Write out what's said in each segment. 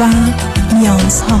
و نیازها.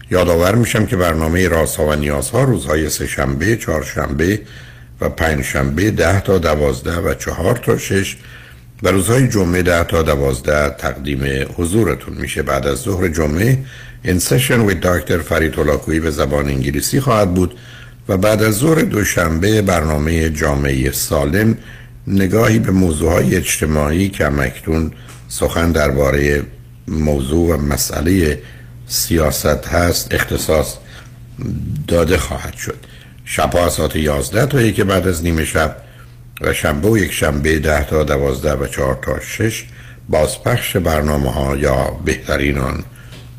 یادآور میشم که برنامه رازها و نیازها روزهای سه شنبه، چهارشنبه و پنج شنبه ده تا دوازده و چهار تا شش و روزهای جمعه ده تا دوازده تقدیم حضورتون میشه. بعد از ظهر جمعه این سشن with دکتر فرید هلاکویی به زبان انگلیسی خواهد بود و بعد از ظهر دوشنبه برنامه جامعه سالم نگاهی به موضوعهای اجتماعی که مکتون سخن درباره موضوع و مسئله سیاست هست اختصاص داده خواهد شد. شبها ساعت 11 تا یک بعد از نیمه شب و شنبه و یک شنبه 10 تا 12 و 4 تا 6 بازپخش برنامه ها یا بهترین آن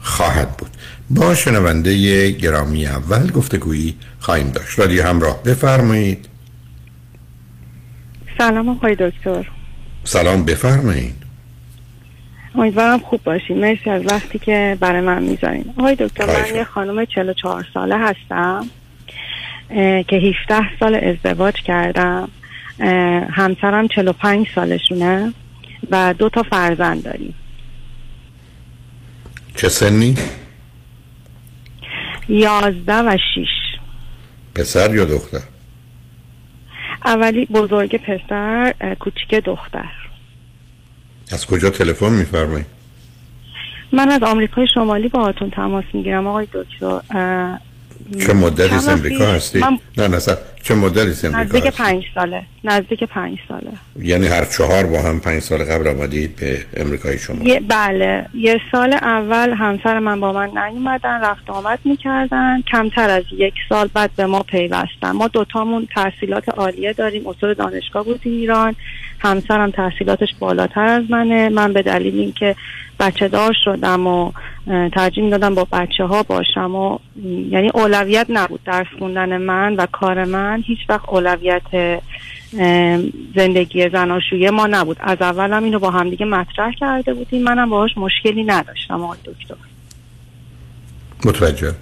خواهد بود. با شنونده گرامی اول گفتگویی خواهیم داشت. رادیو همراه بفرمایید. سلام آقای دکتر. سلام بفرمایید. امیدوارم خوب باشین. مرسی از وقتی که برای من می‌ذارین. آقای دکتر من یه خانم 44 ساله هستم که 17 سال ازدواج کردم. همسرم 45 سالشونه و دو تا فرزند داریم. چه سنی؟ یازده و شیش. پسر یا دختر؟ اولی بزرگ پسر کوچیک دختر. از کجا تلفن میفرمایید من از آمریکای شمالی با هاتون تماس می‌گیرم آقای دکتر چه مدتی از امریکا هستی؟ من... نه نه چه مدتی از امریکا نزدیک پنج ساله نزدیک پنج ساله. یعنی هر چهار با هم پنج سال قبل آمدید به امریکای شما یه بله. یه سال اول همسر من با من نیومدن رفت آمد می‌کردن. کمتر از یک سال بعد به ما پیوستن. ما دوتامون تحصیلات عالیه داریم اصول دانشگاه بودیم ایران. همسرم تحصیلاتش بالاتر از منه. من به دلیل اینکه بچه دار شدم و ترجیح دادم با بچه ها باشم و یعنی اولویت نبود درس خوندن من و کار من. هیچ وقت اولویت زندگی زناشویی ما نبود. از اول هم اینو با همدیگه مطرح کرده بودیم. منم باهاش مشکلی نداشتم. آقای دکتر. متوجه.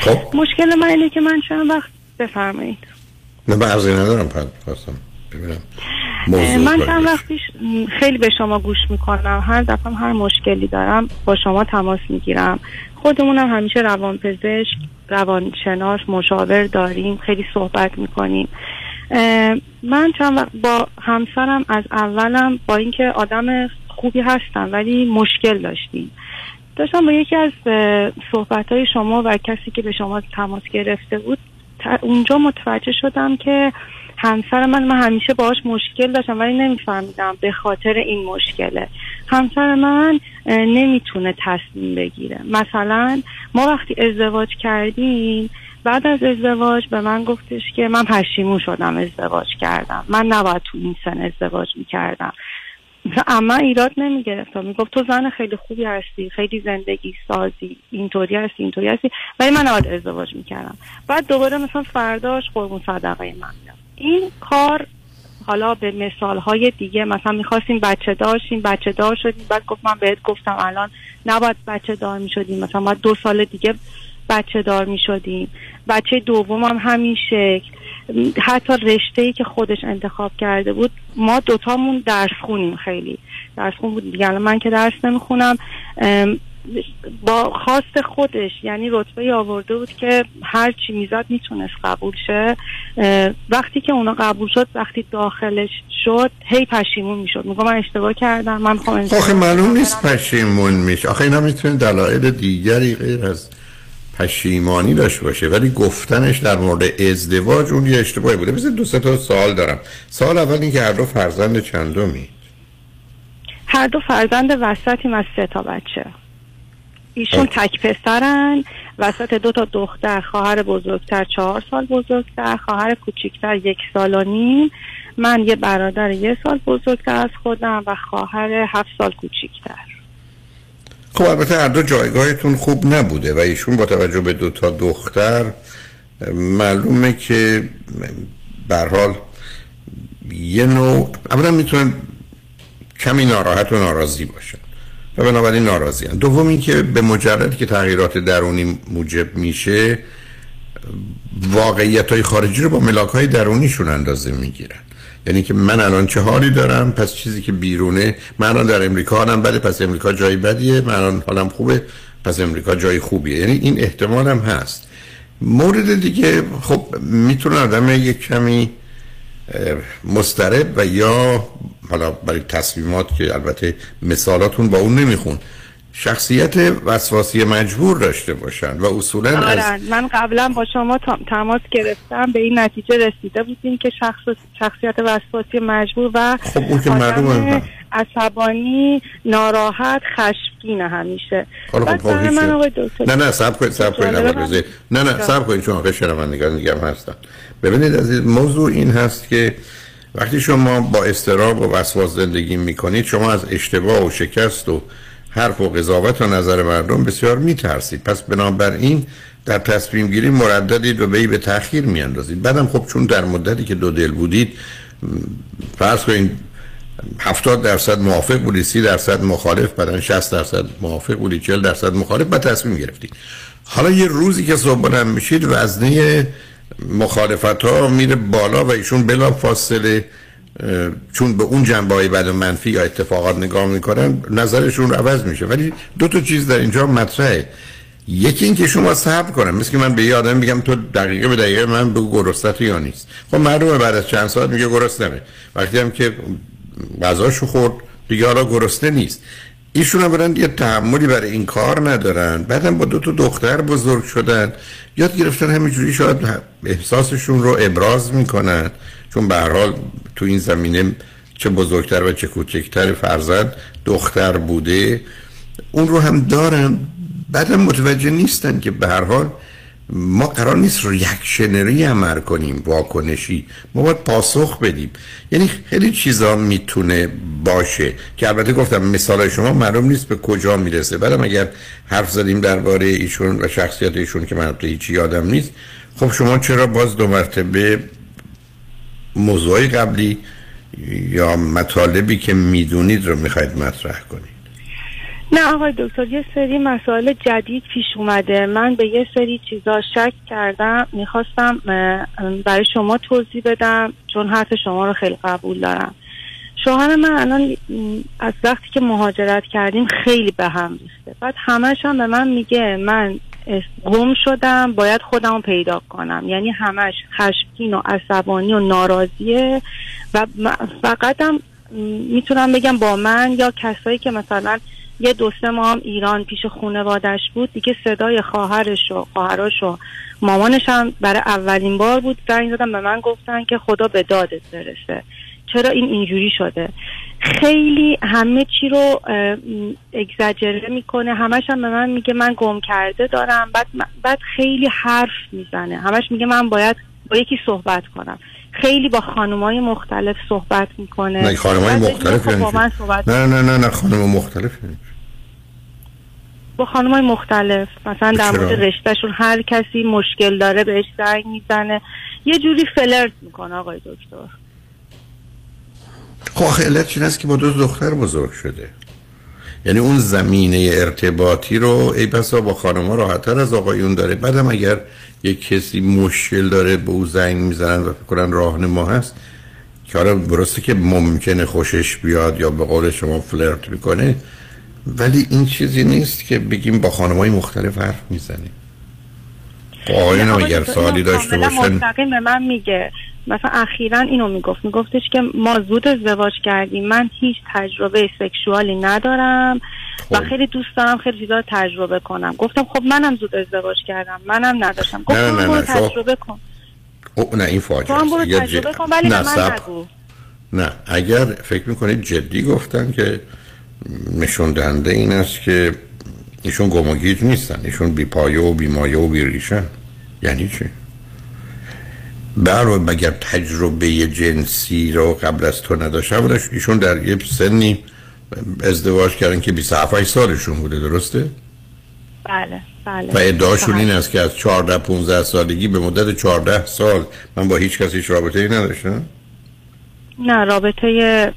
خب. مشکل من اینه که من چند وقت بفرمایید. نه من ندارم خواستم ببینم من چند وقت پیش خیلی به شما گوش می‌کنم. هر دفعه هر مشکلی دارم با شما تماس می‌گیرم. خودمونم همیشه روانپزشک روانشناس مشاور داریم خیلی صحبت می‌کنیم. من چند وقت با همسرم از اولم با اینکه آدم خوبی هستم ولی مشکل داشتیم. داشتم با یکی از صحبت های شما و کسی که به شما تماس گرفته بود اونجا متوجه شدم که همسر من من همیشه باهاش مشکل داشتم ولی نمیفهمیدم به خاطر این مشکله. همسر من نمی‌تونه تصمیم بگیره. مثلا ما وقتی ازدواج کردیم بعد از ازدواج به من گفتش که من پشیمون شدم ازدواج کردم. من نباید تو این سن ازدواج می‌کردم. اما ایراد نمی‌گرفت می‌گفت تو زن خیلی خوبی هستی خیلی زندگی سازی اینطوری هستی اینطوری هستی ولی من نباید ازدواج می‌کردم. بعد دوباره مثلا فرداش قربون صدقه من. این کار حالا به مثال های دیگه مثلا می‌خواستیم بچه داشتیم بچه دار شدیم. بعد گفت من بهت گفتم الان نباید بچه دار می‌شدیم مثلا ما دو سال دیگه بچه دار می‌شدیم. بچه دوم هم همین شکل. حتی رشته ای که خودش انتخاب کرده بود ما دوتامون درس خونیم خیلی. درس خون بود. دیگه من که درس نمی‌خونم با خواست خودش یعنی رتبه آورده بود که هر چی می‌زد می‌تونست قبول شه. وقتی که اونا قبول شد وقتی داخلش شد هی پشیمون می‌شد. میگم من اشتباه کردم من می‌خوام آخه معلوم نیست پشیمون میشه. آخه اینا می‌تونه دلایل دیگری غیر از پشیمانی داشته باشه. ولی گفتنش در مورد ازدواج اون یه اشتباهی بوده. مثل دو تا سوال دارم. سوال اول این که هر دو فرزند چندمی؟ هر دو فرزند وسطیم از سه تا بچه. ایشون تک پسرن وسط دو تا دختر خواهر بزرگتر چهار سال بزرگتر خواهر کوچیکتر یک سال و نیم. من یه برادر یه سال بزرگتر از خودم و خواهر هفت سال کوچیکتر. خب البته هر دو جایگاهتون خوب نبوده و ایشون با توجه به دو تا دختر معلومه که حال یه نوع اولا می‌تونن کمی ناراحت و ناراضی باشن و بنابراین ناراضی هن. دوم اینکه به مجرد که تغییرات درونی موجب میشه واقعیت های خارجی رو با ملاک های درونیشون اندازه می‌گیرن. یعنی که من الان چه حالی دارم؟ پس چیزی که بیرونه من الان در امریکا حالم بده پس امریکا جای بدیه. من الان حالم خوبه پس امریکا جای خوبیه. یعنی این احتمال هم هست. مورد دیگه خب می‌تونه آدم یک کمی مسترب و یا حالا برای تصمیمات که البته مثالاتون با اون نمیخون شخصیت وسواسی مجبور داشته باشن و اصولا از... من قبلا با شما تماس گرفتم به این نتیجه رسیده بودیم که شخص شخصیت وسواسی مجبور و خب اون که معلومه عصبانی ناراحت خشمگین همیشه. حالا خب من نه نه سب کنید سب کنید نه نه سب کنید چون آقای شنوندگان دیگه هم هستن. ببینید از موضوع این هست که وقتی شما با استراب و وسواس زندگی می‌کنید شما از اشتباه و شکست و حرف و قضاوت و نظر مردم بسیار میترسید. پس بنابراین در تصمیم گیری مرددید و به به تاخیر میاندازید. بعدم خب چون در مدتی که دو دل بودید فرض کنید 70 درصد موافق بودید 30 درصد مخالف بعدن 60 درصد موافق بودید 40 درصد مخالف بعد تصمیم گرفتید. حالا یه روزی که صبح بلند میشید وزنه مخالفت ها میره بالا و ایشون بلا فاصله چون به اون جنبه های بد و منفی یا اتفاقات نگاه می‌کنن نظرشون عوض میشه. ولی دو تا چیز در اینجا مطرحه. یکی این که شما صبر کنم. مثل که من به یه آدم میگم تو دقیقه به دقیقه من بگو گرستت یا نیست. خب معلومه بعد از چند ساعت میگه گرسنمه وقتی هم که غذاشو خورد دیگه حالا گرسنه نیست. ایشون هم برن یه تحملی برای این کار ندارن. بعدم با دو تا دختر بزرگ شدن. یاد گرفتن همینجوری شاید احساسشون رو ابراز می‌کنن. چون به حال تو این زمینه چه بزرگتر و چه کوچکتر فرزند دختر بوده. اون رو هم دارن. بعدم متوجه نیستن که به هر حال ما قرار نیست ریاکشنری عمل کنیم واکنشی. ما باید پاسخ بدیم. یعنی خیلی چیزا می‌تونه باشه که البته گفتم مثال شما معلوم نیست به کجا می‌رسه. بعدم اگر حرف زدیم درباره ایشون و شخصیت ایشون که من هیچی یادم نیست خب شما چرا باز دو مرتبه موضوعی قبلی یا مطالبی که می‌دونید رو می‌خواید مطرح کنید؟ نه آقای دکتر یه سری مسائل جدید پیش اومده. من به یه سری چیزا شک کردم. می‌خواستم برای شما توضیح بدم چون حرف شما رو خیلی قبول دارم. شوهر من الان از وقتی که مهاجرت کردیم خیلی به هم ریخته. بعد همش هم به من میگه من گم شدم باید خودم پیدا کنم. یعنی همش خشمگین و عصبانی و ناراضیه. و فقط هم می‌تونم بگم با من یا کسایی که مثلا یه دو سه ماه ایران پیش خونوادش بود. دیگه صدای خواهرش و خواهرش و مامانش هم برای اولین بار بود. زنگ دادم به من گفتن که خدا به دادت برسه. چرا این اینجوری شده؟ خیلی همه چی رو اگزاجره می‌کنه. همش هم به من میگه من گم کرده دارم. بعد, بعد خیلی حرف می‌زنه. همش میگه من باید با یکی صحبت کنم. خیلی با خانمای مختلف صحبت می‌کنه. نه خانمای مختلف یعنی نه نه نه نه خانم مختلف با خانمای مختلف. مثلا در مورد رشتهشون هر کسی مشکل داره بهش زنگ می‌زنه. یه جوری فلرت می‌کنه آقای دکتر. خب علت است که با دو دختر بزرگ شده. یعنی اون زمینه ارتباطی رو ای بسا با خانم راحتتر از آقایون داره. بعدم اگر یک کسی مشکل داره به او زنگ می‌زنن و فکر کنن راهنما هست. که آره درسته که ممکنه خوشش بیاد یا به قول شما فلرت می‌کنه ولی این چیزی نیست که بگیم با خانم های مختلف حرف می‌زنیم. خب آقایون اگر سوالی داشته باشن. مستقیم به من میگه. مثلا اخیرا اینو می‌گفت. میگفتش که ما زود ازدواج کردیم. من هیچ تجربه سکشوالی ندارم و خب. خیلی دوست دارم خیلی چیزا تجربه کنم. گفتم خب منم زود ازدواج کردم. منم نداشتم. گفتم نه نه نه تجربه کن. او نه این فاجعه است. تجربه کن ولی نه من نگو. نه اگر فکر می‌کنید جدی گفتن که نشون دهنده این است که ایشون گمگیج نیستن. ایشون بی پایه و بی مایه و بی ریشن یعنی چی؟ برای مگر تجربه جنسی رو قبل از تو نداشتن؟ ایشون در یه سنی ازدواج کردن که 27 سالشون بوده درسته؟ بله بله. و ادعاشون این است که از 14 15 سالگی به مدت 14 سال من با هیچ کسی رابطه ای نداشتم. نه رابطه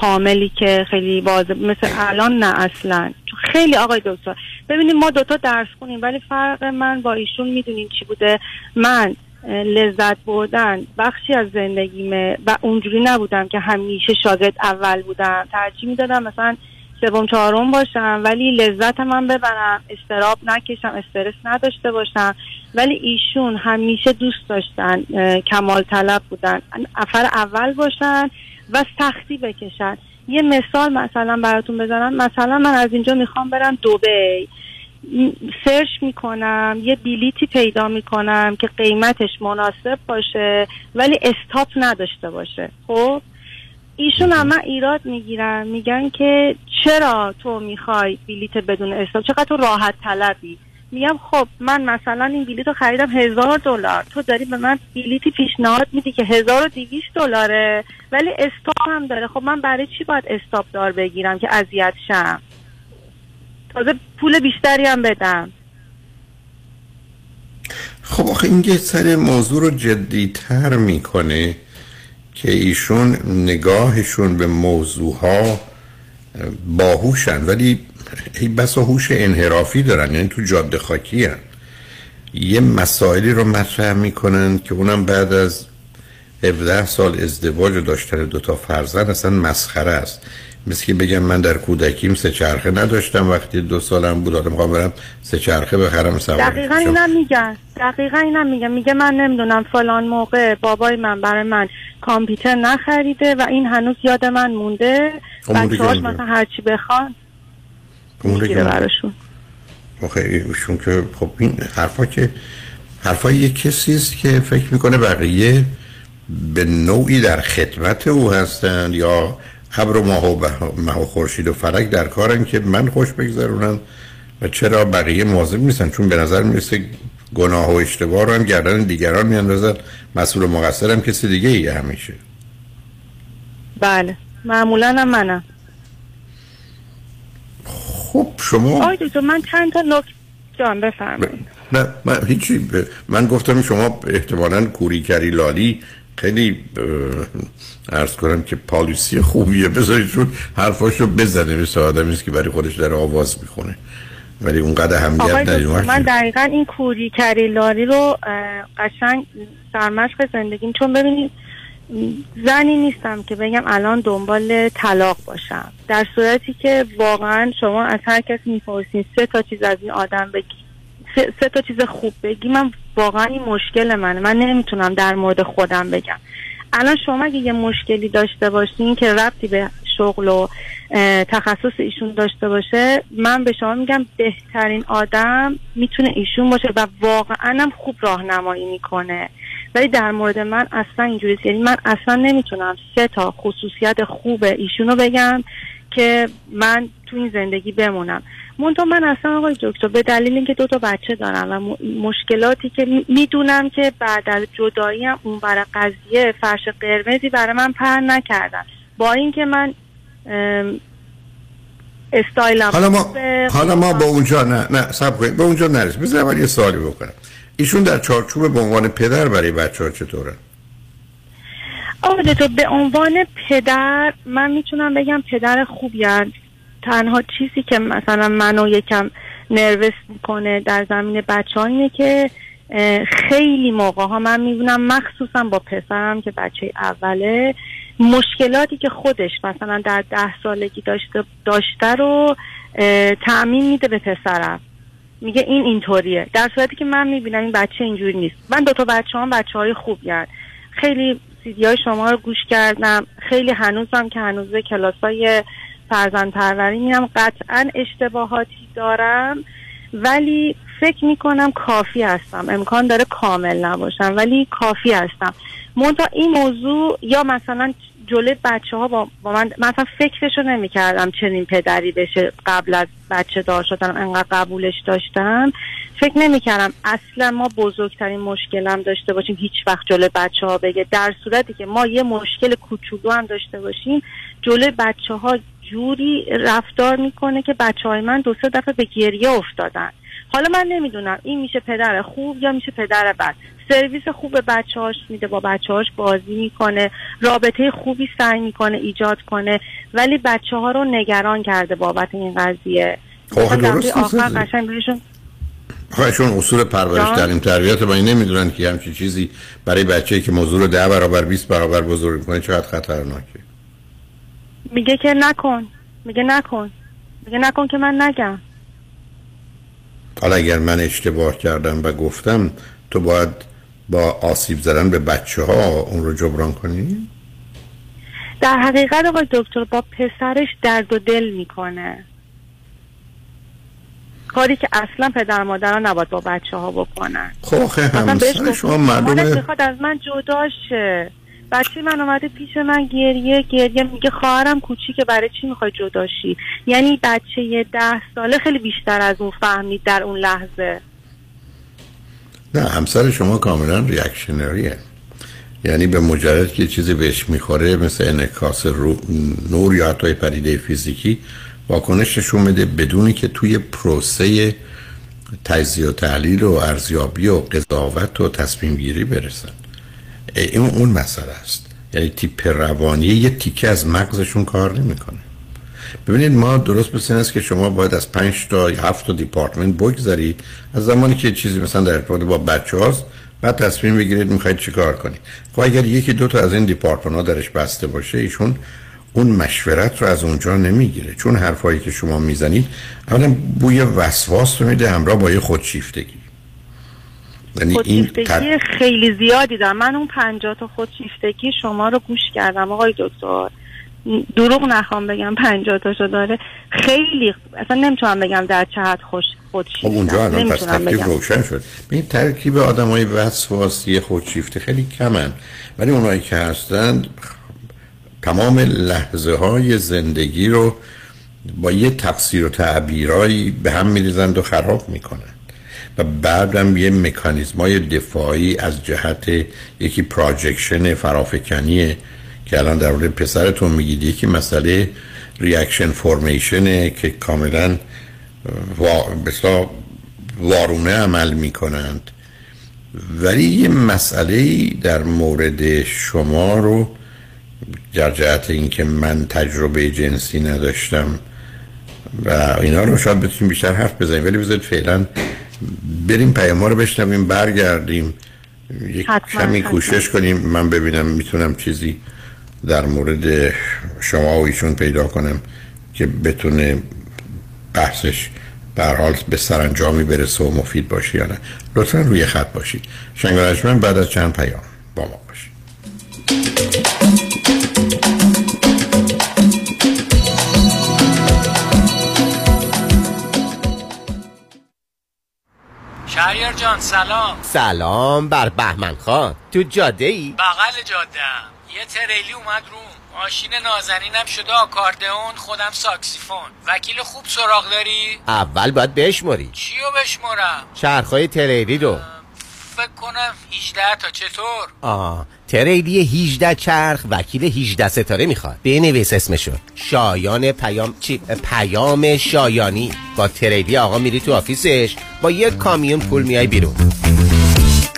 کاملی که خیلی واضح مثل الان نه اصلا. خیلی آقای دکتر ببینید ما دوتا درس کنیم ولی فرق من با ایشون می‌دونین چی بوده؟ من لذت بردن بخشی از زندگیمه و اونجوری نبودم که همیشه شاگرد اول بودم. ترجیح می‌دادم مثلا سوم چهارم باشم. ولی لذت من ببرم استراب نکشم استرس نداشته باشم. ولی ایشون همیشه دوست داشتن کمال طلب بودن. افر اول باشن و سختی بکشن. یه مثال مثلا براتون بزنم. مثلا من از اینجا می‌خوام برم دوبی سرچ می‌کنم یه بیلیتی پیدا می‌کنم که قیمتش مناسب باشه ولی استاپ نداشته باشه. خب؟ ایشون هم ایراد می‌گیرن میگن که چرا تو می‌خوای بلیت بدون استاپ چقدر تو راحت طلبی؟ میگم خب من مثلا این بلیط رو خریدم هزار دلار. تو داری به من بلیتی پیشنهاد میدی که هزار و دیویش دلاره ولی استاپ هم داره. خب من برای چی باید استاپ دار بگیرم که اذیت شم؟ تازه پول بیشتری هم بدم. خب آخه این سر موضوع رو جدیتر می‌کنه که ایشون نگاهشون به موضوع ها باهوشن ولی بس هوش انحرافی دارن یعنی تو جاده خاکی هن. یه مسائلی رو مطرح می‌کنن که اونم بعد از 17 سال ازدواج و داشتن دوتا فرزند اصلا مسخره است مثل که بگم من در کودکیم سه چرخه نداشتم وقتی دو سالم بود آدم خواهم برم سه چرخه بخرم سوار. دقیقا اینم میگن دقیقا اینم میگن میگه من نمی‌دونم فلان موقع بابای من برای من کامپیوتر نخریده و این هنوز یاد من مونده. بچه هاش مثلا هرچی بخوان می‌گیره براشون. ایشون که خب این حرفا که حرفای یه کسی است که فکر می‌کنه بقیه به نوعی در خدمت او هستند یا ابر و ماه و, ماه و خورشید و فلک در کارن که من خوش بگذرونم و چرا بقیه مواظب نیستن؟ چون به نظر می‌رسه گناه و اشتباه رو هم گردن دیگران میاندازن. مسئول و مقصر هم کسی دیگه ای همیشه. بله. معمولا هم منم. خب شما آی من چند تا نکت جان بفرمایید. نه من هیچی من گفتم شما احتمالا کوریکری لالی خیلی ارز کنم که پالیسی خوبیه. بذارید چون حرفاشو بزنه مثل آدمی که برای خودش در آواز می‌خونه. ولی اونقدر همیت نداریم. من دقیقا این کوری کری لاری رو قشنگ سرمشق زندگیم. چون ببینید زنی نیستم که بگم الان دنبال طلاق باشم. در صورتی که واقعا شما از هر کسی می‌پرسین سه تا چیز از این آدم بگی سه, تا چیز خوب بگی من واقعا این مشکل منه. من نمی‌تونم در مورد خودم بگم. الان شما اگه یه مشکلی داشته باشین که ربطی به شغل و تخصص ایشون داشته باشه من به شما میگم بهترین آدم می‌تونه ایشون باشه و واقعا هم خوب راهنمایی می‌کنه. ولی در مورد من اصلا اینجوری یعنی من اصلا نمی‌تونم سه تا خصوصیت خوب ایشونو بگم که من تو این زندگی بمونم. منتها من اصلا آقای دکتر به دلیل اینکه دو تا بچه دارم و مشکلاتی که می‌دونم که بعد از جدایی هم اون برای قضیه فرش قرمزی برای من پر نکردن. با اینکه من استایلم حالا ما حالا ما با اونجا نه نه سب کنید به اونجا نرس بذار اول یه سوالی بکنم. ایشون در چارچوب به عنوان پدر برای بچه ها چطوره؟ آقای تو به عنوان پدر من می‌تونم بگم پدر خوبی تنها چیزی که مثلا منو یکم نروس می‌کنه در زمین بچه اینه که خیلی موقع ها من می‌بینم مخصوصا با پسرم که بچه اوله مشکلاتی که خودش مثلا در ده سالگی داشته داشته رو تعمین میده به پسرم. میگه این اینطوریه. در صورتی که من می‌بینم این بچه اینجوری نیست. من دو تا بچه هم بچه های خوب یاد. خیلی سیدی های شما رو گوش کردم. خیلی هنوزم که هنوز کلاس های فرزند پروری میرم. قطعا اشتباهاتی دارم ولی فکر می‌کنم کافی هستم. امکان داره کامل نباشم ولی کافی هستم. منتها این موضوع یا مثلا جلوی بچه ها با, با من مثلا فکرشو نمی کردم چنین پدری بشه قبل از بچه دار شدن انقدر قبولش داشتم. فکر نمی کردم اصلا ما بزرگترین مشکلم داشته باشیم هیچ وقت جلوی بچه ها بگه. در صورتی که ما یه مشکل کوچولو هم داشته باشیم جلوی بچه ها جوری رفتار می‌کنه که بچه های من دو سه دفعه به گریه افتادن. حالا من نمی‌دونم این میشه پدر خوب یا میشه پدر بد. سرویس خوب به بچه هاش میده با بچه هاش بازی می‌کنه رابطه خوبی سعی می‌کنه ایجاد کنه ولی بچه ها رو نگران کرده بابت این قضیه. درست آخر قشنگ اصول پرورش در این تربیت با این نمی‌دونن که همچی چیزی برای بچه که موضوع رو ده برابر 20 برابر بزرگ کنه چقدر خطرناکه. میگه که نکن. میگه نکن. میگه نکن که من نگم. حالا اگر من اشتباه کردم و گفتم تو باید با آسیب زدن به بچه ها اون رو جبران کنی؟ در حقیقت آقای دکتر با پسرش درد و دل می‌کنه. کاری که اصلا پدر مادر نباید با بچه ها بکنن. خب همسر شما می‌خواد از من جدا شه بچه من اومده پیش من گریه گریه میگه خواهرم کوچیکه برای چی می‌خوای جداشی یعنی بچه ده ساله خیلی بیشتر از اون فهمید در اون لحظه. نه همسر شما کاملا ریاکشنریه یعنی به مجرد که چیزی بهش می‌خوره مثل انکاس رو نور یا حتی پدیده فیزیکی واکنش نشون میده بدونی که توی پروسه تجزیه و تحلیل و ارزیابی و قضاوت و تصمیم گیری برسن. این اون مسئله است. یعنی تیپ روانی یه تیکه از مغزشون کار نمی‌کنه. ببینید ما درست مثل است که شما باید از پنج تا یا هفت تا دیپارتمنت بگذارید از زمانی که چیزی مثلا در ارتباط با بچه هاست بعد تصمیم بگیرید می‌خواید چیکار کنید. خب اگر یکی دو تا از این دیپارتمنت درش بسته باشه ایشون اون مشورت رو از اونجا نمی‌گیره. چون حرفایی که شما می‌زنید اولا بوی وسواس رو میده همراه با یه خودشیفتگی. یعنی خودشیفتگی خیلی زیادی دارم. من اون پنجاه تا خودشیفتگی شما رو گوش کردم. آقای دکتر دروغ نخوام بگم پنجاه تاشو داره. خیلی اصلا نمی‌تونم بگم در چه حد خوش خودشیفته خب اونجا الان پس ترکیب روشن شد. این ترکیب آدم های وسواسی خودشیفته خیلی کمن. ولی اونایی که هستند تمام لحظه های زندگی رو با یه تفسیر و تعبیرایی به هم میریزند و خراب می‌کنن و بعدم یه مکانیزم های دفاعی از جهت یکی projection فرافکنیه که الان در مورد پسرتون میگید. یکی مسئله reaction formation ه که کاملا وا... وارونه عمل می‌کنند. ولی یه مسئله در مورد شما رو در جهت اینکه من تجربه جنسی نداشتم و اینا رو شاید بتونیم بیشتر حرف بزنیم. ولی بذارید فعلا بریم پیام رو بشنویم برگردیم. یک کمی کوشش کنیم. من ببینم می‌تونم چیزی در مورد شما و ایشون پیدا کنم که بتونه بحثش در حال به سرانجامی برسه و مفید باشه یا نه. لطفا روی خط باشید. شنگارشمن بعد از چند پیام با ما باشید. شهریار جان سلام. سلام بر بهمن خان. تو جاده ای؟ بغل جاده یه تریلی اومد روم ماشین نازنینم شده آکاردئون خودم ساکسیفون. وکیل خوب سراغ داری؟ اول باید بشماری چیو بشمارم؟ چرخهای تریلی رو. فکر کنم 18 تا چطور؟ آه تریلی 18 چرخ وکیل 18 ستاره می‌خواد. بنویس اسمشو. شایان پیام چی؟ پیام شایانی. با تریلی آقا میری تو office ش با یه کامیون پول میای بیرون.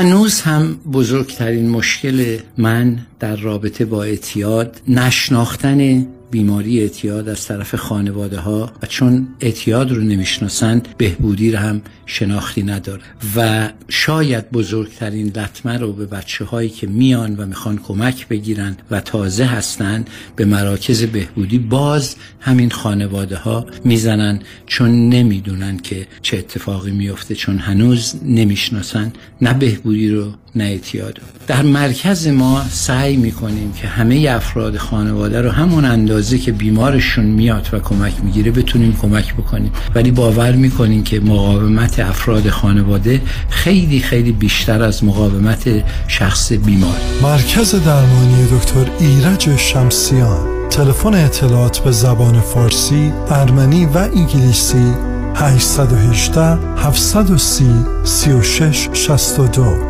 هنوز هم بزرگترین مشکل من در رابطه با اعتیاد نشناختن بیماری اعتیاد از طرف خانواده ها و چون اعتیاد رو نمی‌شناسند بهبودی رو هم شناختی نداره. و شاید بزرگترین لطمه رو به بچه هایی که میان و می‌خوان کمک بگیرن و تازه هستن به مراکز بهبودی باز همین خانواده ها می‌زنن چون نمی‌دونن که چه اتفاقی میفته چون هنوز نمی‌شناسن. نه بهبودی رو نه اعتیاد. در مرکز ما سعی می‌کنیم که همه افراد خانواده رو همون اندازه که بیمارشون میاد و کمک می‌گیره بتونیم کمک بکنیم. ولی باور می‌کنیم که مقاومت افراد خانواده خیلی خیلی بیشتر از مقاومت شخص بیمار. مرکز درمانی دکتر ایرج شمسیان. تلفن اطلاعات به زبان فارسی، ارمنی و انگلیسی 818 730 36 62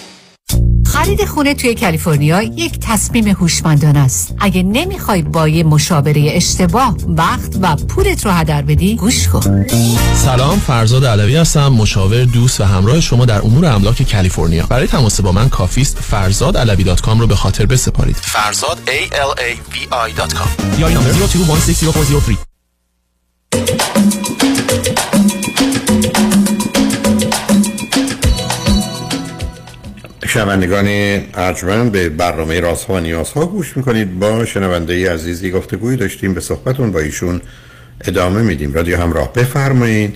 خرید خونه توی کالیفرنیا یک تصمیم هوشمندانه است. اگه نمی‌خوای با یه مشاوره اشتباه وقت و پولت رو هدر بدی گوش کن. سلام فرزاد علوی هستم مشاور دوست و همراه شما در امور املاک کالیفرنیا. برای تماس با من کافیست فرزاد علوی dot com رو به خاطر بسپارید. فرزاد A L A V I dot com یا این number 02160403 شنوندگان ارجمند به برنامه رازها و نیازها گوش می‌کنید. با شنونده‌ی عزیزی گفتگوی داشتیم به صحبتون با ایشون ادامه میدیم. رادیو همراه بفرمایید.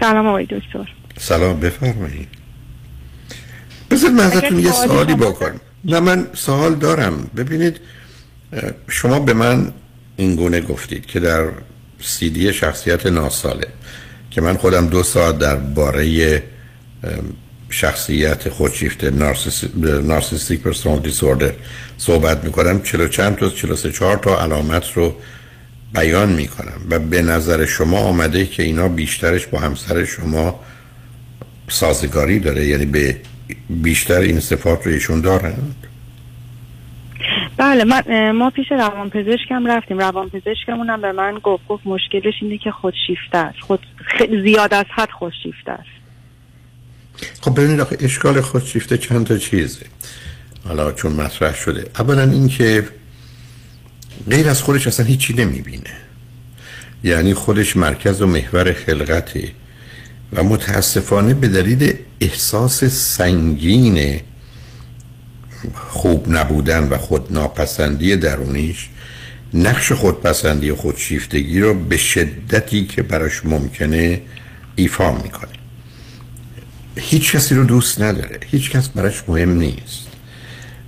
سلام آقای دکتر. سلام بفرمایید. بذار من ازتون یه سوالی بکنم. نه من سوال دارم. ببینید شما به من این گونه گفتید که در سیدی شخصیت ناساله که من خودم دو ساعت در باره شخصیت خودشیفته نارسیستیک پرسونال دیسوردر صحبت می‌کنم. چلو چند تا چلو سه چهار تا علامت رو بیان می‌کنم و به نظر شما آمده که اینا بیشترش با همسر شما سازگاری داره یعنی به بیشتر این صفات رو ایشون دارند بله من ما پیش روان پزشکم رفتیم. روان پزشکمون هم به من گفت گفت مشکلش اینه که خودشیفته است. خود زیاد از حد خودشیفته است. خب ببینید آخه اشکال خودشیفته چند تا چیزه. حالا چون مطرح شده. اولا اینکه غیر از خودش اصلا هیچی نمی‌بینه. یعنی خودش مرکز و محور خلقته و متاسفانه به دلیل احساس سنگین خوب نبودن و خود ناپسندی درونیش نقش خودپسندی و خودشیفتگی رو به شدتی که براش ممکنه ایفا می‌کنه. هیچ کسی رو دوست نداره. هیچ کس براش مهم نیست.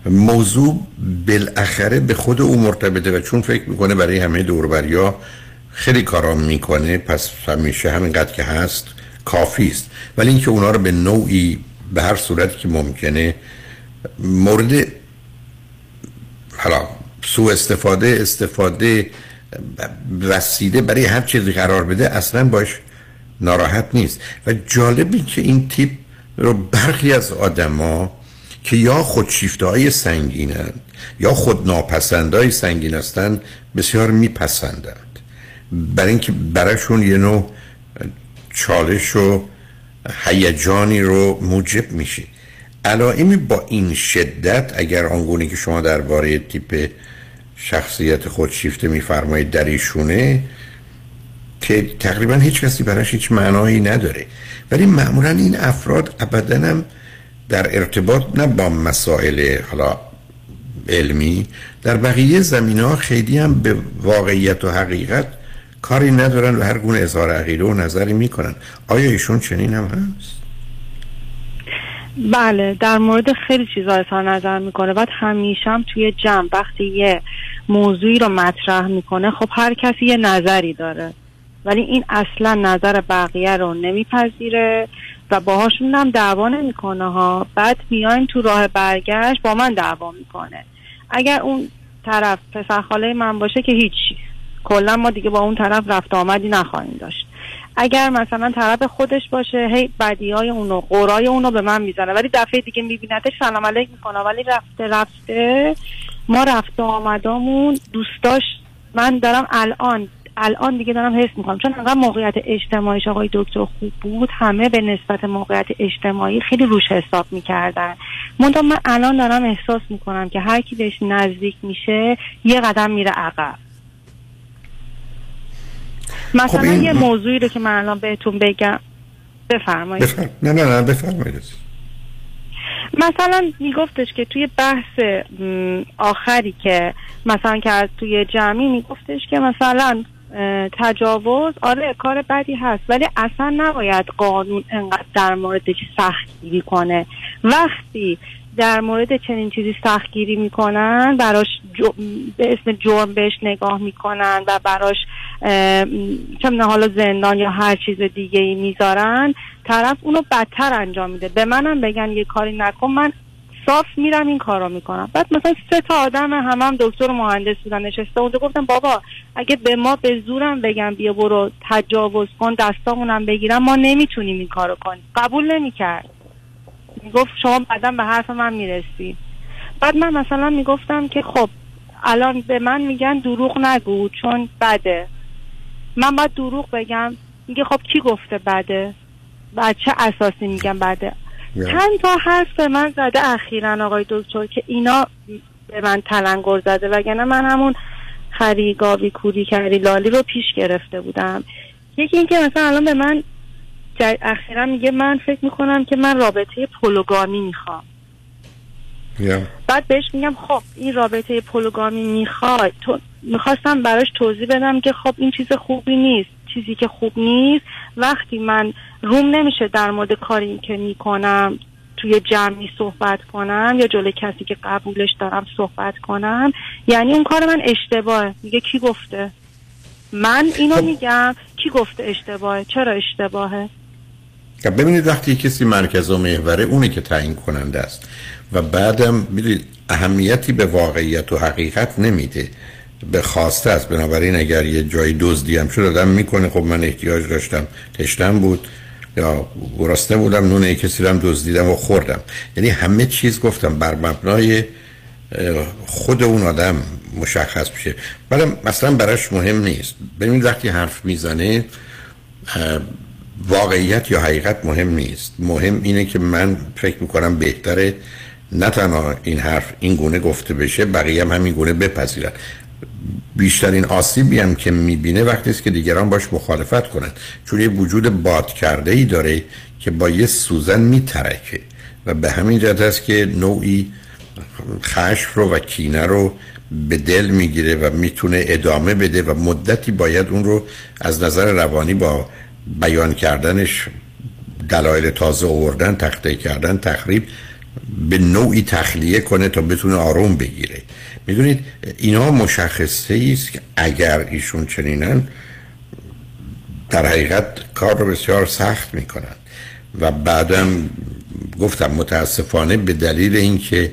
موضوع بالاخره به خود او مرتبطه و چون فکر می‌کنه برای همه دوربریا خیلی کارام می‌کنه پس همیشه همینقدر که هست کافی است. ولی اینکه اونا رو به نوعی به هر صورتی که ممکنه مورد حالا سو استفاده استفاده وسیله برای هر چیزی قرار بده اصلا باش ناراحت نیست. و جالبی که این تیپ رو برخی از آدما که یا خودشیفته های سنگینند یا خود ناپسند های سنگین هستند بسیار میپسندند. برای اینکه براشون یه نوع چالش و هیجانی رو موجب میشه. علائمی با این شدت اگر آنگونه که شما درباره تیپ شخصیت خودشیفته میفرمایید در ایشونه که تقریبا هیچ کسی براش هیچ معنایی نداره. ولی معمولا این افراد ابدا در ارتباط نه با مسائل حالا علمی در بقیه زمین ها خیلی هم به واقعیت و حقیقت کاری ندارن و هر گونه اظهار عقیده و نظری می‌کنن. آیا ایشون چنین هم هست؟ بله در مورد خیلی چیزا اظهار نظر می‌کنه. بعد همیشه هم توی جمع وقتی یه موضوعی رو مطرح می‌کنه خب هر کسی یه نظری داره. ولی این اصلا نظر بقیه رو نمیپذیره و باهاشون هم دعوا نمی‌کنه ها. بعد میایم تو راه برگشت با من دعوا می‌کنه. اگر اون طرف پسر خاله من باشه که هیچی کلا ما دیگه با اون طرف رفت آمدی نخواهیم داشت. اگر مثلا طرف خودش باشه هی بدی های اونو قرای اونو به من می‌زنه. ولی دفعه دیگه میبینته سلام علیک می‌کنه. ولی رفته رفته ما رفت آمدامون دوستاش من دارم الان الان دیگه دارم حس می‌کنم. چون انقدر موقعیت اجتماعیش آقای دکتر خوب بود همه به نسبت موقعیت اجتماعی خیلی روش حساب می‌کردن. من من الان دارم احساس می‌کنم که هر کی بهش نزدیک میشه یه قدم میره عقب. مثلا خب یه موضوعی رو که من الان بهتون بگم. بفرمایید. بفرم. نه نه نه بفرمایید. مثلا میگفتش که توی بحث آخری که مثلا که از توی جمعی میگفتش که مثلا تجاوز آره کار بدی هست ولی اصلا نباید قانون انقدر در موردش سختگیری کنه. وقتی در مورد چنین چیزی سختگیری می‌کنن براش به اسم جرم بهش نگاه می‌کنن و براش چه حالا زندان یا هر چیز دیگه ای می‌ذارن طرف اونو بدتر انجام میده. به منم بگن یه کاری نکن من صاف میرم این کارو می‌کنم. بعد مثلا سه تا آدم هم هم دکتر و مهندس بودن نشسته اونجا گفتم بابا اگه به ما به زورم بگم بیا برو تجاوز کن دستامونم بگیرم ما نمی‌تونیم این کارو کنیم. قبول نمی‌کرد. می‌گفت شما بعدا به حرف من می‌رسی. بعد من مثلا می‌گفتم که خب الان به من میگن دروغ نگو چون بده. من باید دروغ بگم. میگه خب کی گفته بده؟ چه اساسی میگم بده. چند تا حرف به من زده اخیرا آقای دکتر که اینا به من تلنگر زده وگرنه من همون خری گاوی کوری کردی لالی رو پیش گرفته بودم. یکی اینکه مثلا الان به من اخیرا میگه من فکر می‌کنم که من رابطه پلوگامی می‌خوام. بعد بهش میگم خب این رابطه پولوگامی می‌خوای؟ تو می‌خواستم براش توضیح بدم که خب این چیز خوبی نیست. چیزی که خوب نیست. وقتی من روم نمیشه در مورد کاری که می‌کنم توی جمعی صحبت کنم یا جلوی کسی که قبولش دارم صحبت کنم. یعنی اون کار من اشتباهه. میگه کی گفته؟ من اینو خب. میگم. کی گفته اشتباهه؟ چرا اشتباهه؟ خب ببینید وقتی کسی مرکز و محوره اونه که تعیین کننده است و بعدم می‌دونید اهمیتی به واقعیت و حقیقت نمیده. به خواسته است. بنابراین اگر یه جایی دزدی هم شد آدم می‌کنه. خب من احتیاج داشتم تشتم بود. یا گرسنه بودم نون کسی رو دزدیدم و خوردم. یعنی همه چیز گفتم بر مبنای خود اون آدم مشخص میشه. ولی مثلا براش مهم نیست. ببینید وقتی حرف می‌زنه واقعیت یا حقیقت مهم نیست. مهم اینه که من فکر می‌کنم بهتره نه تنها این حرف این گونه گفته بشه بقیه هم همین گونه بپذیرن. بیشترین آسیبی هم که می‌بینه وقتی است که دیگران باش مخالفت کنند. چون یه وجود باد کرده ای داره که با یه سوزن میترکه. و به همین جهت است که نوعی خشم رو و کینه رو به دل می‌گیره و می‌تونه ادامه بده و مدتی باید اون رو از نظر روانی با بیان کردنش دلایل تازه آوردن تخته کردن تخریب به نوعی تخلیه کنه تا بتونه آروم بگیره. می‌دونید اینا مشخصه است که اگر ایشون چنینن در حقیقت کار رو بسیار سخت می‌کنن. و بعدم گفتم متاسفانه به دلیل اینکه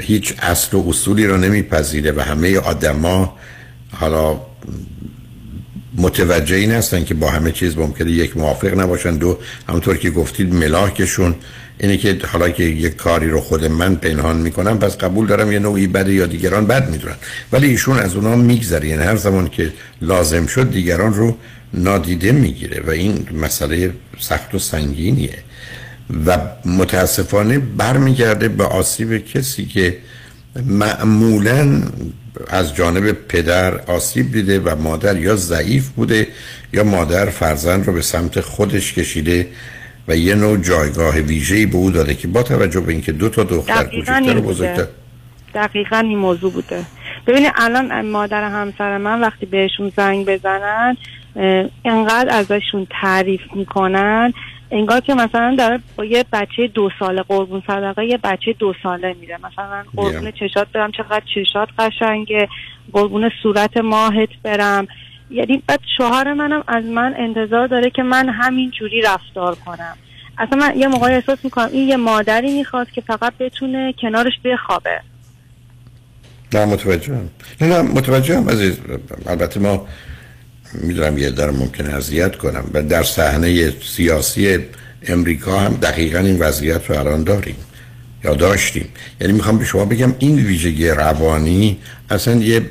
هیچ اصل و اصولی رو نمیپذیره و همه آدما حالا متوجه این هستن که با همه چیز ممکنه یک موافق نباشن. دو همونطور که گفتید ملاکشون. اینه که حالا که یک کاری رو خود من پنهان می‌کنم پس قبول دارم یه نوعی بده یا دیگران بد می‌دونن. ولی ایشون از اونا میگذره. یعنی هر زمان که لازم شد دیگران رو نادیده می‌گیره و این مسئله سخت و سنگینیه. و متاسفانه برمیگرده به آسیب کسی که معمولا از جانب پدر آسیب دیده و مادر یا ضعیف بوده یا مادر فرزند رو به سمت خودش کشیده و یه نوع جایگاه ویژه‌ای به او داده که با توجه به اینکه دو تا دختر کوچکتر و بزرگتر دقیقا این موضوع بوده. ببینید الان مادر همسر من وقتی بهشون زنگ بزنن انقدر ازشون تعریف می‌کنن انگار که مثلا داره با یه بچه دو ساله قربون صدقه یه بچه دو ساله میره. مثلا قربون چشات برم چقدر چشات قشنگه قربون صورت ماهت برم. یعنی بعد شوهر منم از من انتظار داره که من همین جوری رفتار کنم. اصلا من یه موقعی احساس می‌کنم این یه مادری می‌خواد که فقط بتونه کنارش بخوابه. نه متوجه هم. نه نه متوجه هم عزیز. البته ما می‌دونم یه در ممکنه اذیت کنم. و در صحنه سیاسی امریکا هم دقیقا این وضعیت رو الان داریم. یا داشتیم. یعنی می‌خوام به شما بگم این ویژگی روانی اصلا یه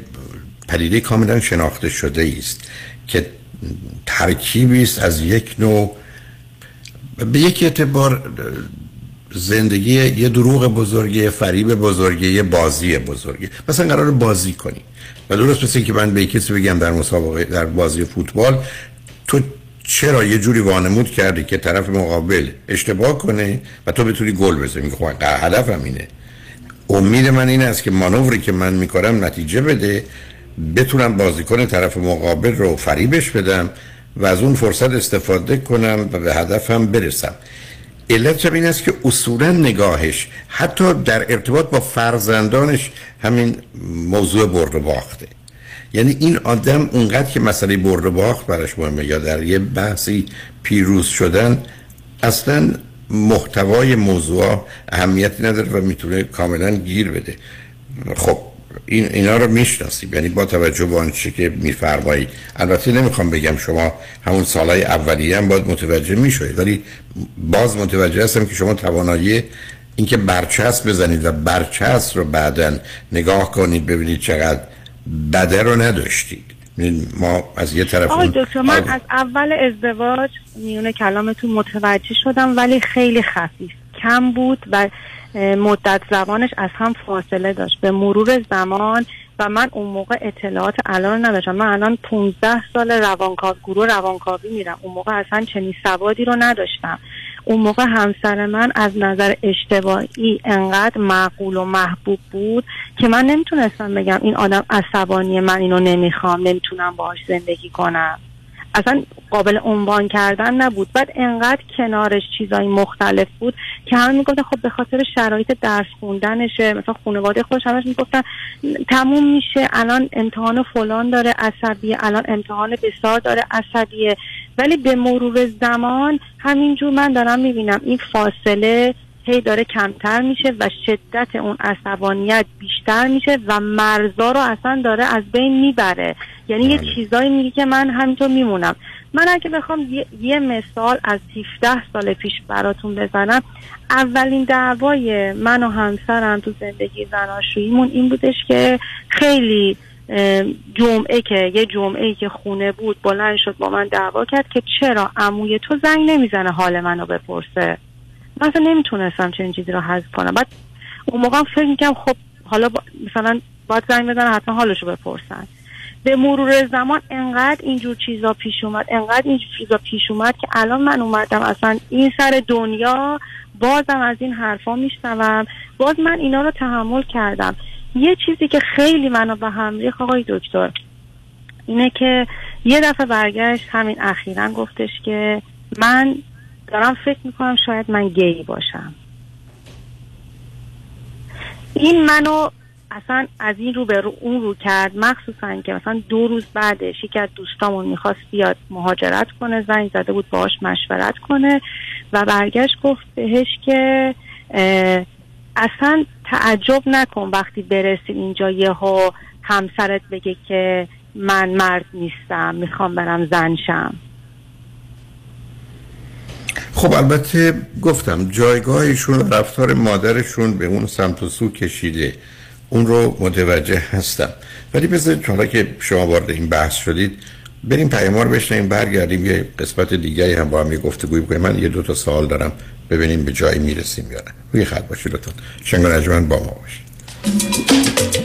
پدیده کاملا شناخته شده است که ترکیبی است از یک نوع به یک اعتبار زندگی یه دروغ بزرگی فریب بزرگی یه بازی بزرگی مثلا قرار بازی کنی و درست مثل که من به کسی بگم در مسابقه در بازی فوتبال تو چرا یه جوری وانمود کردی که طرف مقابل اشتباه کنه و تو بتونی گل بزنی؟ خب هدفم اینه. امید من این است که مانوری که من می‌کنم نتیجه بده بتونم بازیکن طرف مقابل رو فریبش بدم و از اون فرصت استفاده کنم و به هدفم برسم. علت این است که اصولا نگاهش حتی در ارتباط با فرزندانش همین موضوع برد و باخته. یعنی این آدم اونقدر که مسئله برد و باخت براش مهمه یا در یه بحثی پیروز شدن اصلا محتوای موضوع اهمیتی نداره و می‌تونه کاملا گیر بده. خب این اینا رو می‌شناسیم. یعنی با توجه به آنچه که میفرمایید. البته نمی‌خوام بگم شما همون سالهای اولیه هم باید متوجه می‌شوید. ولی باز متوجه هستم که شما توانایی اینکه برچسب بزنید و برچسب رو بعدا نگاه کنید ببینید چقدر بده رو نداشتید. ما از یه طرف آقای دکتر من از اول ازدواج میونه کلامتون متوجه شدم ولی خیلی خفیف. کم بود و مدت زبانش از هم فاصله داشت. به مرور زمان و من اون موقع اطلاعات الان نداشتم. من الان 15 سال روانکاو گروه روانکاوی میرم. اون موقع اصلا چنین سوادی رو نداشتم. اون موقع همسر من از نظر اشتباهی انقدر معقول و محبوب بود که من نمی‌تونستم بگم این آدم عصبانی من اینو نمی‌خوام نمی‌تونم باهاش زندگی کنم. اصلا قابل عنوان کردن نبود. بعد انقدر کنارش چیزای مختلف بود که همه می‌گفتن خب به خاطر شرایط درس خوندنشه. مثلا خانواده خودش همش می‌گفتن تموم میشه الان امتحان فلان داره عصبیه الان امتحان بسار داره عصبیه. ولی به مرور زمان همینجور من دارم می‌بینم این فاصله هی داره کمتر میشه و شدت اون عصبانیت بیشتر میشه و مرزا رو اصلا داره از بین می‌بره. یعنی یه بله. چیزایی میگه که من همینطور میمونم. من اگه بخوام یه, یه مثال از 17 سال پیش براتون بزنم اولین دعوای من و همسرم تو زندگی زناشوییمون این بودش که خیلی جمعه که یه جمعه که خونه بود بلند شد با من دعوا کرد که چرا عموی تو زنگ نمی‌زنه حال منو بپرسه؟ من اصلا نمی‌تونستم چنین چیزی رو حذف کنم. بعد اون موقع فکر می‌کنم خب حالا با مثلا باید زنگ بزنن حتما حالشو بپرسن. به مرور زمان انقدر اینجور چیزا پیش اومد انقدر اینجور چیزا پیش اومد که الان من اومدم اصلا این سر دنیا بازم از این حرفا میشنوم. باز من اینا رو تحمل کردم. یه چیزی که خیلی منو به هم ریخت آقای دکتر اینه که یه دفعه برگشت همین اخیرا گفتش که من دارم فکر می‌کنم شاید من گی باشم. این منو اصلا از این رو به رو اون رو کرد مخصوصا که مثلا دو روز بعدش یکی از دوستامون می‌خواست بیاد مهاجرت کنه زنگ زده بود باهاش مشورت کنه و برگشت گفت بهش که اصلا تعجب نکن وقتی برسی اینجا یهو همسرت بگه که من مرد نیستم می‌خوام برم زن شم. خب البته گفتم جایگاهشون رفتار مادرشون به اون سمت و سو کشیده. اون رو متوجه هستم. ولی بذارید حالا که شما وارد این بحث شدید بریم پیامار بشنیم برگردیم یه قسمت دیگری هم با هم یه گفتگوی بکنیم. من یه دو تا سوال دارم ببینیم به جایی می‌رسیم یا نه. روی خط باشید لطفا. شنگ با ما باشید.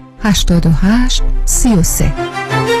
88 33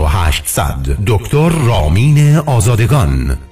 4800 دکتر رامین آزادگان.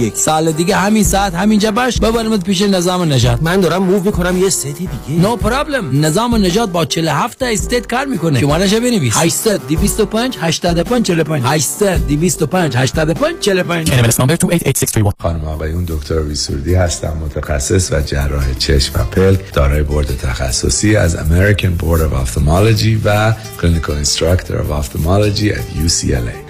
یک سال دیگه همین ساعت همینجا باش. ببرمت پیش نظام نجات من دارم move می‌کنم یه city دیگه. no no problem نظام نجات با 47 state کار می‌کنه. شمارهش بنویس؟ 800 225 85 45 800 225 85 45 NMLS number 288631 خانم آقایون دکتر سرودی هستم متخصص و جراح چشم و پلک دارای بورد تخصصی از American Board of Ophthalmology و Clinical Instructor of Ophthalmology at UCLA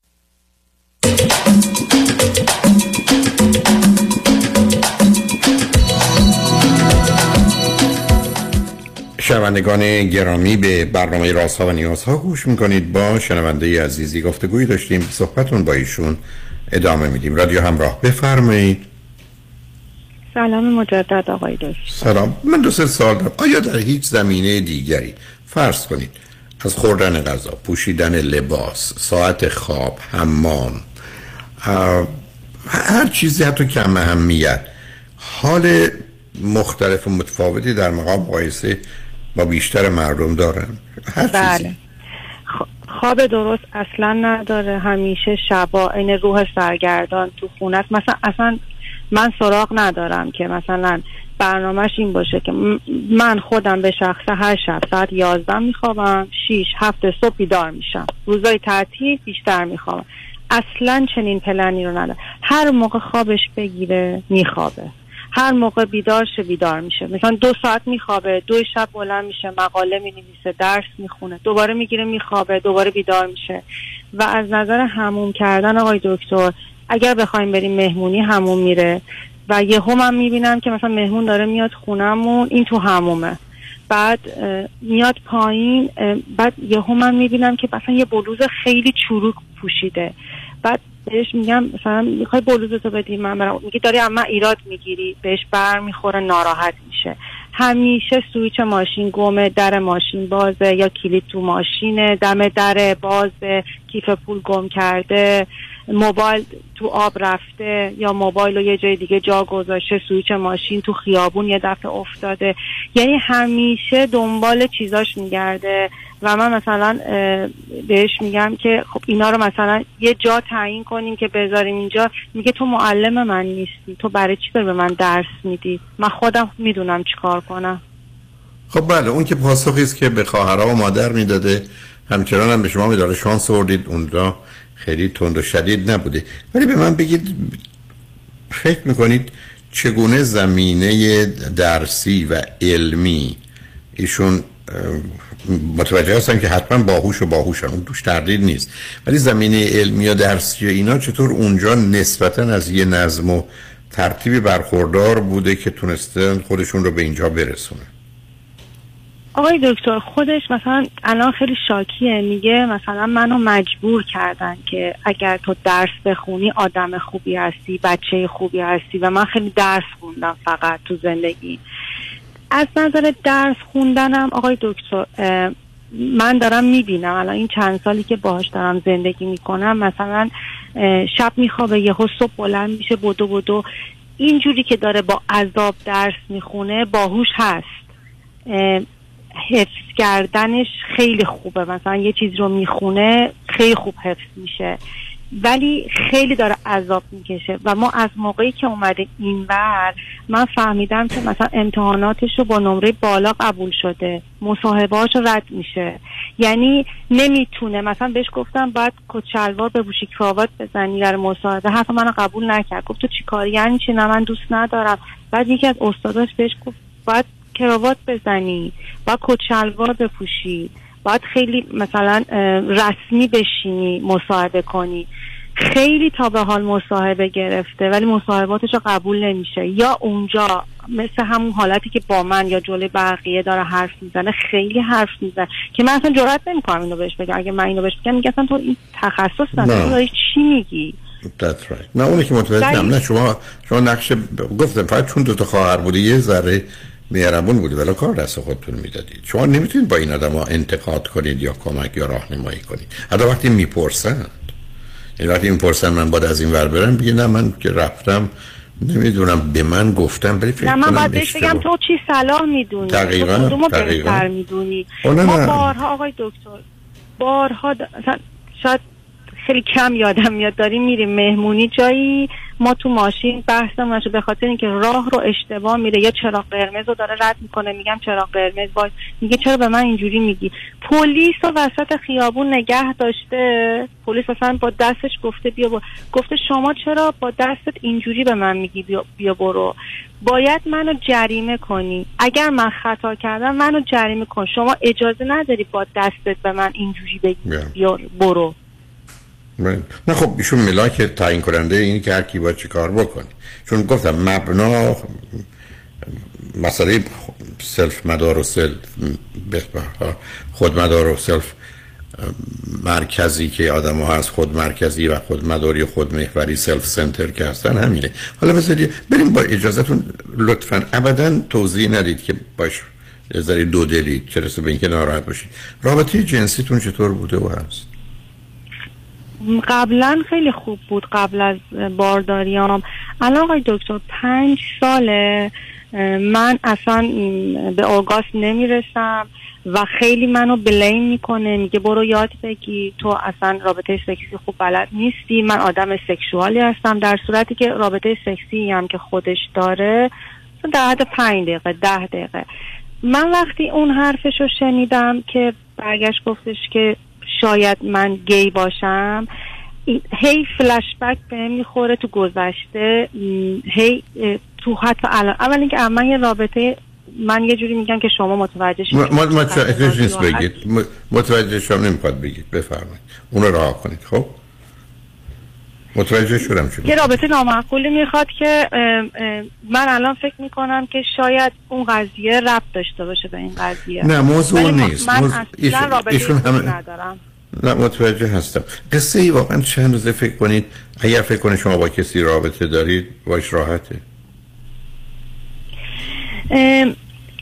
شنوندگان گرامی به برنامه رازها و نیازها گوش می‌کنید. با شنونده عزیزی گفتگوی داشتیم. صحبتون با ایشون ادامه میدیم. رادیو همراه بفرمایید. سلام مجدد آقای دکتر. سلام. من دو سه سال دارم. آیا در هیچ زمینه دیگری؟ فرض کنید از خوردن غذا پوشیدن لباس ساعت خواب حمام هر چیزی حتی کم اهمیت حال مختلف و متفاوتی در مقام مقایسه با بیشتر مردم دارن. هر بله. خواب درست اصلا نداره. همیشه شبا این روح سرگردان تو خونه است. مثلا اصلا من سراغ ندارم که مثلا برنامهش این باشه که من خودم به شخص هر شب ساعت یازده میخوابم شیش هفته صبح بیدار میشم. روزای تعطیل بیشتر میخوابم. اصلا چنین پلنی رو ندارم. هر موقع خوابش بگیره میخوابه. هر موقع بیدار شه بیدار میشه. مثلا دو ساعت میخوابه دو شب بلند میشه مقاله می‌نویسه درس می‌خونه دوباره می‌گیره میخوابه دوباره بیدار میشه. و از نظر هموم کردن آقای دکتر اگر بخوایم بریم مهمونی هموم میره. و یه هم می‌بینم که مثلا مهمون داره میاد خونمون این تو همومه بعد میاد پایین بعد یه هم می‌بینم که مثلا یه بلوز خیلی چروک پوشیده. بعد بهش میگم مثلا می‌خوای بلوزتو بدی من برم. میگه داری اما ایراد می‌گیری بهش بر می‌خوره ناراحت میشه. همیشه سویچ ماشین گمه در ماشین بازه یا کلید تو ماشینه دم در بازه کیف پول گم کرده موبایل تو آب رفته یا موبایل رو یه جای دیگه جا گذاشته سویچ ماشین تو خیابون یه دفعه افتاده. یعنی همیشه دنبال چیزاش میگرده. و من مثلا بهش میگم که خب اینا رو مثلا یه جا تعیین کنیم که بذاریم اینجا. میگه تو معلم من نیستی. تو برای چی به من درس میدی؟ من خودم می‌دونم چیکار کنم. خب بله اون که پاسخی است که به خواهرها و مادر می‌داده. همچنان هم به شما میداره شانس آوردید اونجا خیلی تند و شدید نبوده. ولی به من بگید فکر می‌کنید چگونه زمینه درسی و علمی ایشون متوجه هستن که حتما باهوش و باهوشن. اون توش تردید نیست. ولی زمینه علمی و درسی و اینا چطور اونجا نسبتا از یه نظم و ترتیبی برخوردار بوده که تونستن خودشون رو به اینجا برسونه آقای دکتر خودش مثلا الان خیلی شاکیه. میگه مثلا منو مجبور کردن که اگر تو درس بخونی آدم خوبی هستی بچه خوبی هستی و من خیلی درس خوندم فقط تو زندگی. از نظر درس خوندنم آقای دکتر من دارم می‌بینم الان این چند سالی که باهاش دارم زندگی می‌کنم مثلا شب میخوابه یهو صبح بلند میشه بدو بدو اینجوری که داره با عذاب درس می‌خونه باهوش هست. حفظ کردنش خیلی خوبه مثلا یه چیز رو می‌خونه خیلی خوب حفظ میشه. ولی خیلی داره عذاب می‌کشه. و ما از موقعی که اومده این ور من فهمیدم که مثلا امتحاناتش رو با نمره بالا قبول شده. مصاحبهاش رد میشه. یعنی نمی‌تونه. مثلا بهش گفتم باید کچلوار بپوشی کراوات بزنی در مصاحبه. حرف منو قبول نکرد. گفت تو چیکاری یعنی چی؟ نه من دوست ندارم. بعد یکی از استاداش بهش گفت باید کراوات بزنی. باید کچلوار بپوشی. باید خیلی مثلا رسمی بشینی مصاحبه کنی. خیلی تا به حال مصاحبه گرفته ولی مصاحباتش رو قبول نمیشه. یا اونجا مثل همون حالتی که با من یا جلوی بقیه داره حرف می‌زنه خیلی حرف می‌زنه. که من اصلا جرات نمی‌کنم اینو بهش بگم. اگه من اینو بهش بگم میگه تو این تخصص نداری داری چی میگی؟ That's right. نه اونی که متوجه نه شما شما نقش گفتم فقط چون دو تا خواهر بوده یه ذره مهربون بودی ولی کار دست خودتون می‌دادید شما نمی‌تونید با این آدم ها انتقاد کنید یا کمک یا راهنمایی کنید. حتی وقتی می‌پرسن یعنی وقتی می‌پرسن من باید از این ور برم بگه نه من که رفتم نمی‌دونم به من گفتم بلی فکر نه من باید بهش بگم تو چی صلاح می‌دونی؟ دقیقا تو بهتر می‌دونی؟ ما بارها آقای دکتر بارها شاید خیلی کم یادم میاد. داریم میریم مهمونی جایی. ما تو ماشین بحثمون به خاطر اینکه راه رو اشتباه میره. یا چراغ قرمز رو داره رد می‌کنه. میگم چراغ قرمز وای میگه چرا به من اینجوری میگی؟ پلیس و وسط خیابون نگه داشته. پلیس اصلا با دستش گفته بیا با... گفته شما چرا با دستت اینجوری به من میگی بیا, بیا برو. باید منو جریمه کنی. اگر من خطا کردم منو جریمه کن. شما اجازه نداری با دستت به من اینجوری بگی. بیا برو. نه خب ایشون ملاک تعیین کننده اینی که هر کی باید چی کار بکنه. چون گفتم مبنا مسئله self مدار و self خود مدار و self مرکزی که آدم ها هست خود مرکزی و خود مداری و خود محوری self center که هستن همینه. حالا بذارید بریم با اجازتون لطفا. ابدا توضیح ندید که باش ذری دو دلید. چرا؟ به اینکه ناراحت باشید. رابطه جنسیتون چطور بوده و هست؟ قبلا خیلی خوب بود قبل از بارداریام. الان آقای دکتر پنج ساله من اصلا به اوگاس نمی‌رسم و خیلی منو بلیم می‌کنه میگه برو یاد بگی تو اصلا رابطه سکسی خوب بلد نیستی من آدم سکشوالی هستم. در صورتی که رابطه سکسی هم که خودش داره در حد پنج دقیقه ده دقیقه. من وقتی اون حرفش رو شنیدم که برگشت گفتش که شاید من گی باشم. هی فلش بک به می‌خوره تو گذشته. هی تو حتی الان اول اینکه من یه رابطه من یه جوری میگم که شما متوجه شید متوجه نیست بگید. متوجه شما نمی‌خواد بگید. بفرمایید. اون رو راه کنید خب؟ متوجه شدم چی یه رابطه نامعقولی می‌خواد که من الان فکر می‌کنم که شاید اون قضیه ربط داشته باشه به این قضیه. نه موضوع نیست. من موضوع... اصلا رابطه همه... ندارم. نه متوجه هستم. قصه ای واقعا چند روزه فکر کنید اگر فکر کنید شما با کسی رابطه دارید باش راحته.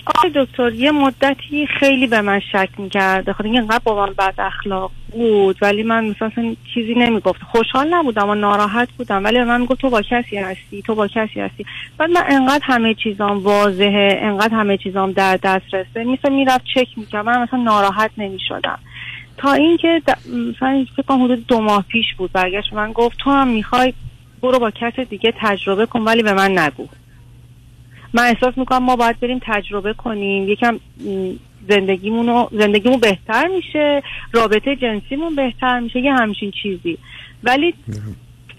آقای دکتر یه مدتی خیلی به من شک می‌کرده خود اینقدر با من بد اخلاق بود ولی من مثلا چیزی نمی‌گفت. خوشحال نبودم و ناراحت بودم ولی من می‌گفت تو با کسی هستی تو با کسی هستی. بعد من انقدر همه چیزام واضحه انقدر همه چیزام در دسترسه. مثلا می‌رفت چک می‌کرد من مثلا ناراحت نمی‌شدم. تا اینکه مثلا فکر کنم حدود دو ماه پیش بود برگشت من گفت تو هم می‌خوای برو با کس دیگه تجربه کن ولی به من نگو. من احساس می‌کنم ما باید بریم تجربه کنیم. یکم زندگیمون زندگیمون بهتر میشه رابطه جنسیمون بهتر میشه یه همچین چیزی. ولی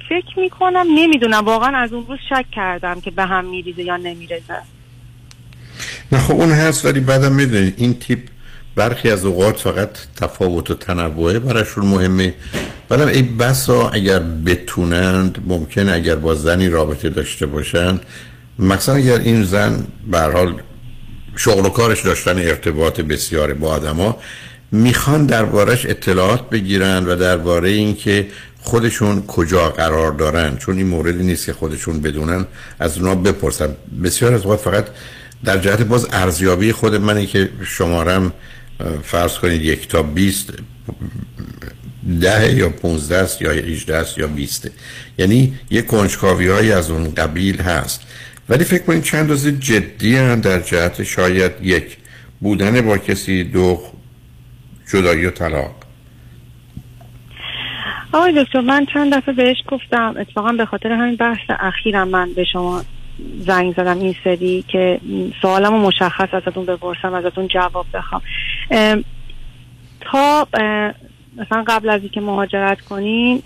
فکر می‌کنم نمی‌دونم واقعا از اون روز شک کردم که به هم میریزه یا نمیریزه. نه خب اون هست ولی بعدم می‌دونید این تیپ برخی از اوقات فقط تفاوت و تنوعه براشون مهمه. بعدم این بسا اگر بتونند ممکن اگر با زنی رابطه داشته باشند مثلا اگر این زن به حال شغل و کارش داشتن ارتباط بسیار با آدما می‌خوان دربارش اطلاعات بگیرن و درباره اینکه خودشون کجا قرار دارن. چون این موردی نیست که خودشون بدونن از اونا بپرسن. بسیار از اوقات فقط در جهت باز ارزیابی خود منی که شمارم فرض کنید یک تا بیست ده یا پونزده است یا 18 است یا بیسته یعنی یه کنجکاوی های از اون قبیل هست. ولی فکر کنید چند روز جدی هم در جهت شاید یک بودن با کسی دو جدایی و طلاق. آقای دکتر من چند دفعه بهش گفتم اتفاقا به خاطر همین بحث اخیرم من به شما زنگ زدم این سری که سوالم مشخص ازتون بپرسم ازتون جواب بخوام. تا مثلا قبل از اینکه مهاجرت کنین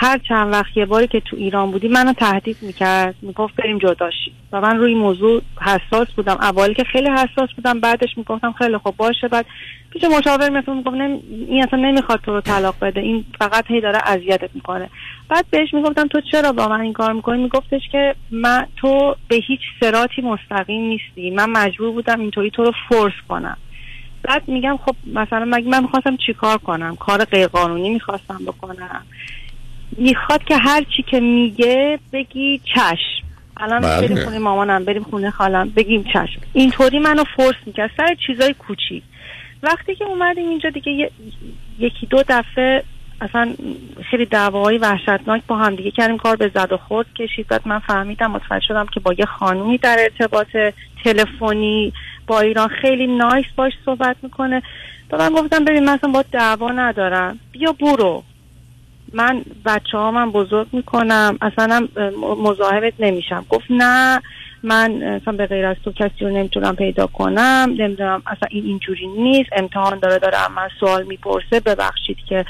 هر چند وقت یه باری که تو ایران بودی منو تهدید می‌کرد می‌گفت بریم جداشی و من روی موضوع حساس بودم. اولی که خیلی حساس بودم بعدش می‌گفتم خیلی خوب باشه. بعد پیش مشاور مثلا می‌گفت نمی... این اصلا نمی‌خواد تو رو طلاق بده. این فقط هی داره اذیتت می‌کنه. بعد بهش می‌گفتم تو چرا با من این کار می‌کنی؟ میگفتش که من تو به هیچ سراتی مستقیم نیستی. من مجبور بودم اینطوری تو رو فورس کنم. بعد میگم خب مثلا مگه من می‌خواستم چیکار کنم؟ کار غیرقانونی می‌خواستم بکنم. می‌خواد که هر چی که میگه بگی چشم. الان بله. بریم خونه مامانم بریم خونه خالم بگیم چشم. اینطوری منو فورس می‌کرد. سر چیزای کوچیک. وقتی که اومدیم اینجا دیگه یکی دو دفعه اصلا خیلی دعواهای وحشتناک با هم دیگه کردیم. کار به زد و خورد کشید. بعد من فهمیدم متوجه شدم که با یه خانومی در ارتباط تلفنی با ایران خیلی نایس باش صحبت می‌کنه. و من گفتم ببین من اصلا با دعوا ندارم. بیا برو. من بچه ها من بزرگ می‌کنم. اصلا مزاحمت نمیشم. گفت نه من اصلا به غیر از تو کسی رو نمی‌تونم پیدا کنم. نمی‌دونم اصلا این اینجوری نیست. امتحان داره داره من سوال می‌پرسه. ببخشید که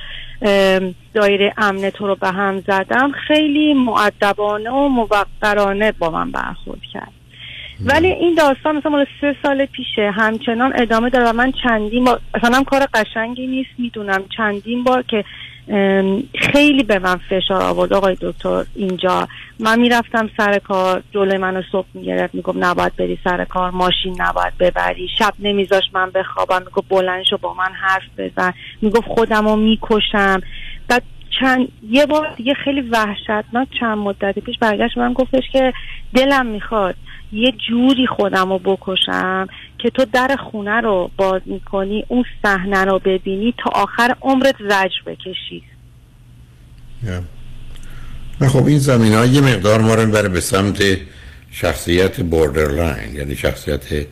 دایره امن تو رو به هم زدم. خیلی معدبانه و موقرانه با من برخورد کرد. ولی این داستان مثلا مال سه سال پیشه. همچنان ادامه داره و من چندین بار اصلا کار قشنگی نیست. می‌دونم چندین بار که خیلی به من فشار آورد. آقای دکتر اینجا من می‌رفتم سر کار جلوی منو صبح می‌گرفت می‌گفت نباید بری سر کار ماشین نباید ببری. شب نمیذاش من بخوابم می‌گفت بلند شو با من حرف بزن. می‌گفت خودم رو می‌کشم. بعد چند یه بار دیگه خیلی وحشتناک چند مدتی پیش برگشت من گفتش که دلم می‌خواد یه جوری خودم رو بکشم. که تو در خونه رو باز می‌کنی اون صحنه رو ببینی تا آخر عمرت زجر بکشی. نه. خب این زمین ها یه مقدار ما رو بره به سمت شخصیت بوردرلاین یعنی شخصیت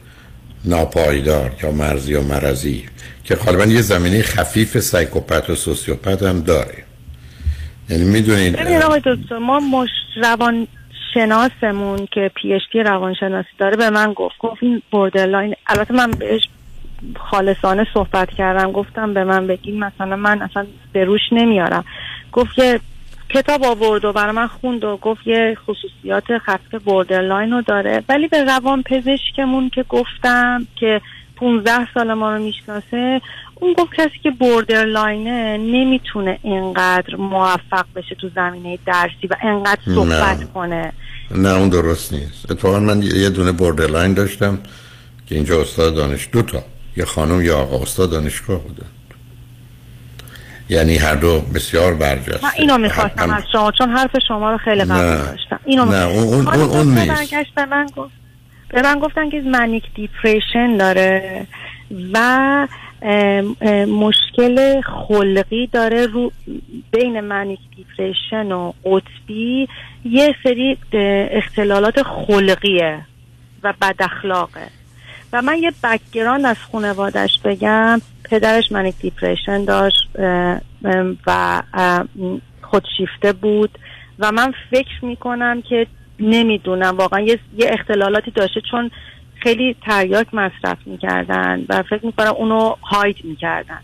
ناپایدار یا مرزی و مرزی که غالبا یه زمینه خفیف psychopath و sociopath هم داره. یعنی می‌دونید ما مش روان شناسمون که PhD روانشناسی داره به من گفت. گفت این borderline البته من بهش خالصانه صحبت کردم. گفتم به من بگین مثلا من اصلا به روش نمیارم. گفت که کتاب آورد و برای من خوند و گفت یه خصوصیات خفیف borderline رو داره. ولی به روان پزشکمون که گفتم که 15 سال ما رو می‌شناسه اون گفت کسی که borderline ه نمی‌تونه اینقدر موفق بشه تو زمینه درسی و اینقدر صحبت کنه. نه اون درست نیست. اتفاقا من یه دونه borderline داشتم که اینجا استاد دانش دو تا. یه خانم یا آقا استاد دانشگاه بودن. یعنی هر دو بسیار برجسته. من اینو می‌خواستم از شما چون حرف شما رو خیلی قبول داشتم. اینو نه اون, اون, اون, نیست. به من گفت. به من گفتن که manic depression داره و مشکل خلقی داره رو بین manic depression و قطبی. یه سری اختلالات خلقیه و بد اخلاقه. و من یه background از خانوادش بگم پدرش manic depression داشت و خودشیفته بود. و من فکر می‌کنم که نمی‌دونم واقعا یه اختلالاتی داشته چون خیلی تریاک مصرف می‌کردن و فکر می‌کنم اونو هاید می‌کردن.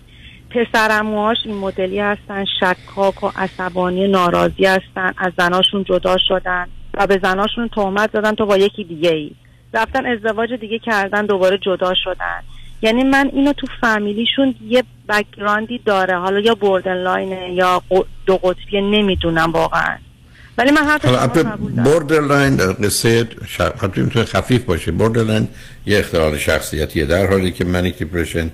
پسرموهاش این مدلی هستن شکاک و عصبانی ناراضی هستن از زناشون جدا شدن و به زناشون تهمت زدن تو با یکی دیگه ای رفتن ازدواج دیگه کردن دوباره جدا شدن. یعنی من اینو تو فامیلیشون یه بکگراندی داره. حالا یا بوردن لاینه یا دو قطبیه نمی‌دونم واقعا. ولی من حتی borderline قصه حتی می‌تونه خفیف باشه. borderline یه اختلال شخصیتیه در حالی که manic depression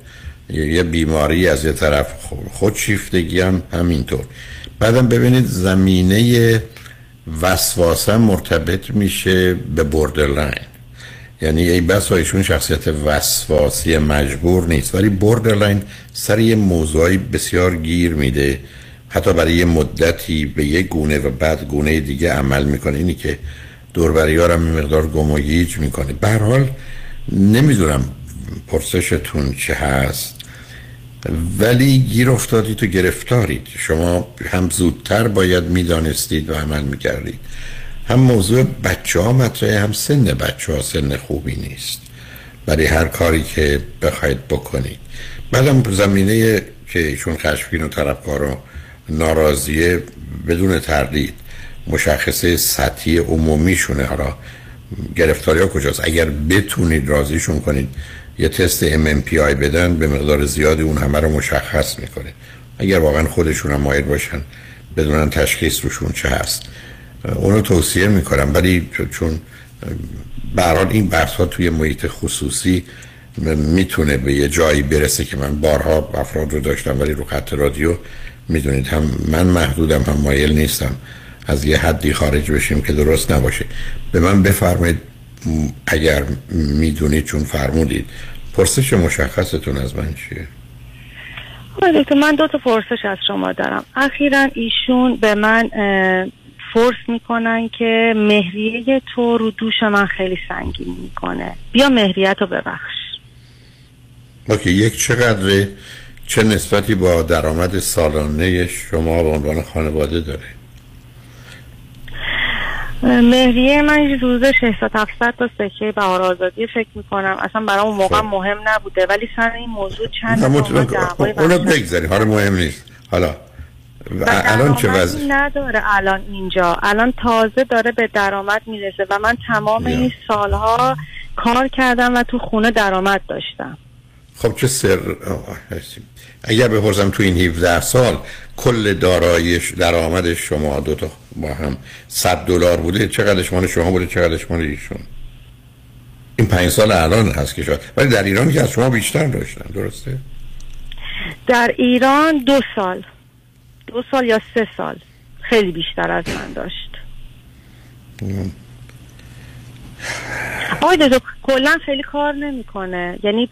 یه بیماری از یه طرف. خودشیفتگی هم همینطور. بعدم ببینید زمینه وسواسه مرتبط میشه به borderline یعنی ای بسا ایشون شخصیت وسواسی مجبور نیست. ولی borderline سر یه موضوعی بسیار گیر میده. حتی برای یه مدتی به یه گونه و بعد گونه دیگه عمل می‌کنه. اینی که دوربریارم مقدار گم و می‌کنه. به حال نمی‌دونم پرسشتون چه هست ولی گیر افتادید تو گرفتارید. شما هم زودتر باید می‌دانستید و عمل می‌کردید. هم موضوع بچه ها مطرحه هم سن بچه ها سن خوبی نیست. برای هر کاری که بخواید بکنید. بعدم زمینه که ایشون خشمگین و طرفکار و ناراضیه بدون تردید. مشخصه سطحی عمومیشونه. حالا گرفتاری ها کجاست؟ اگر بتونید راضیشون کنید یه تست MMPI بدن به مقدار زیادی اون همه رو مشخص می‌کنه. اگر واقعا خودشون هم مایل باشن بدونن تشخیص روشون چه هست. اونو توصیه می‌کنم. ولی چون برحال این بحث ها توی محیط خصوصی می‌تونه به یه جایی برسه که من بارها افراد رو داشتم ولی رو خط رادیو می‌دونید هم من محدودم هم مایل نیستم از یه حدی خارج بشیم که درست نباشه. به من بفرمایید اگر می‌دونید چون فرمودید. پرسش مشخصتون از من چیه؟ خب من دو تا پرسش از شما دارم. اخیرا ایشون به من فورس می‌کنن که مهریه تو رو دوش من خیلی سنگین می‌کنه. بیا مهریت رو ببخش. اوکی یک چقدر چه نسبتی با درآمد سالانه شما به عنوان خانواده داره؟ مهریه من روز 600 700 تا سکه بهار آزادی فکر می‌کنم. اصلا برای اون موقع خب. مهم نبوده ولی سر این موضوع چند اونو بگذاری حالا مهم نیست. حالا الان چه وضع نداره الان اینجا. الان تازه داره به درآمد می‌رسه و من تمام این سالها کار کردم و تو خونه درآمد داشتم. خب چه سر اگر بپرسم تو این 17 سال کل دارایش درآمد شما دو تا با هم 100 دلار بوده چقدرش مال شما بوده چقدرش مال ایشون؟ این پنج سال الان هست که شد ولی در ایران که از شما بیشتر داشتن درسته؟ در ایران دو سال. دو سال یا سه سال. خیلی بیشتر از من داشت. آقای دکتر کلا خیلی کار نمی‌کنه. یعنی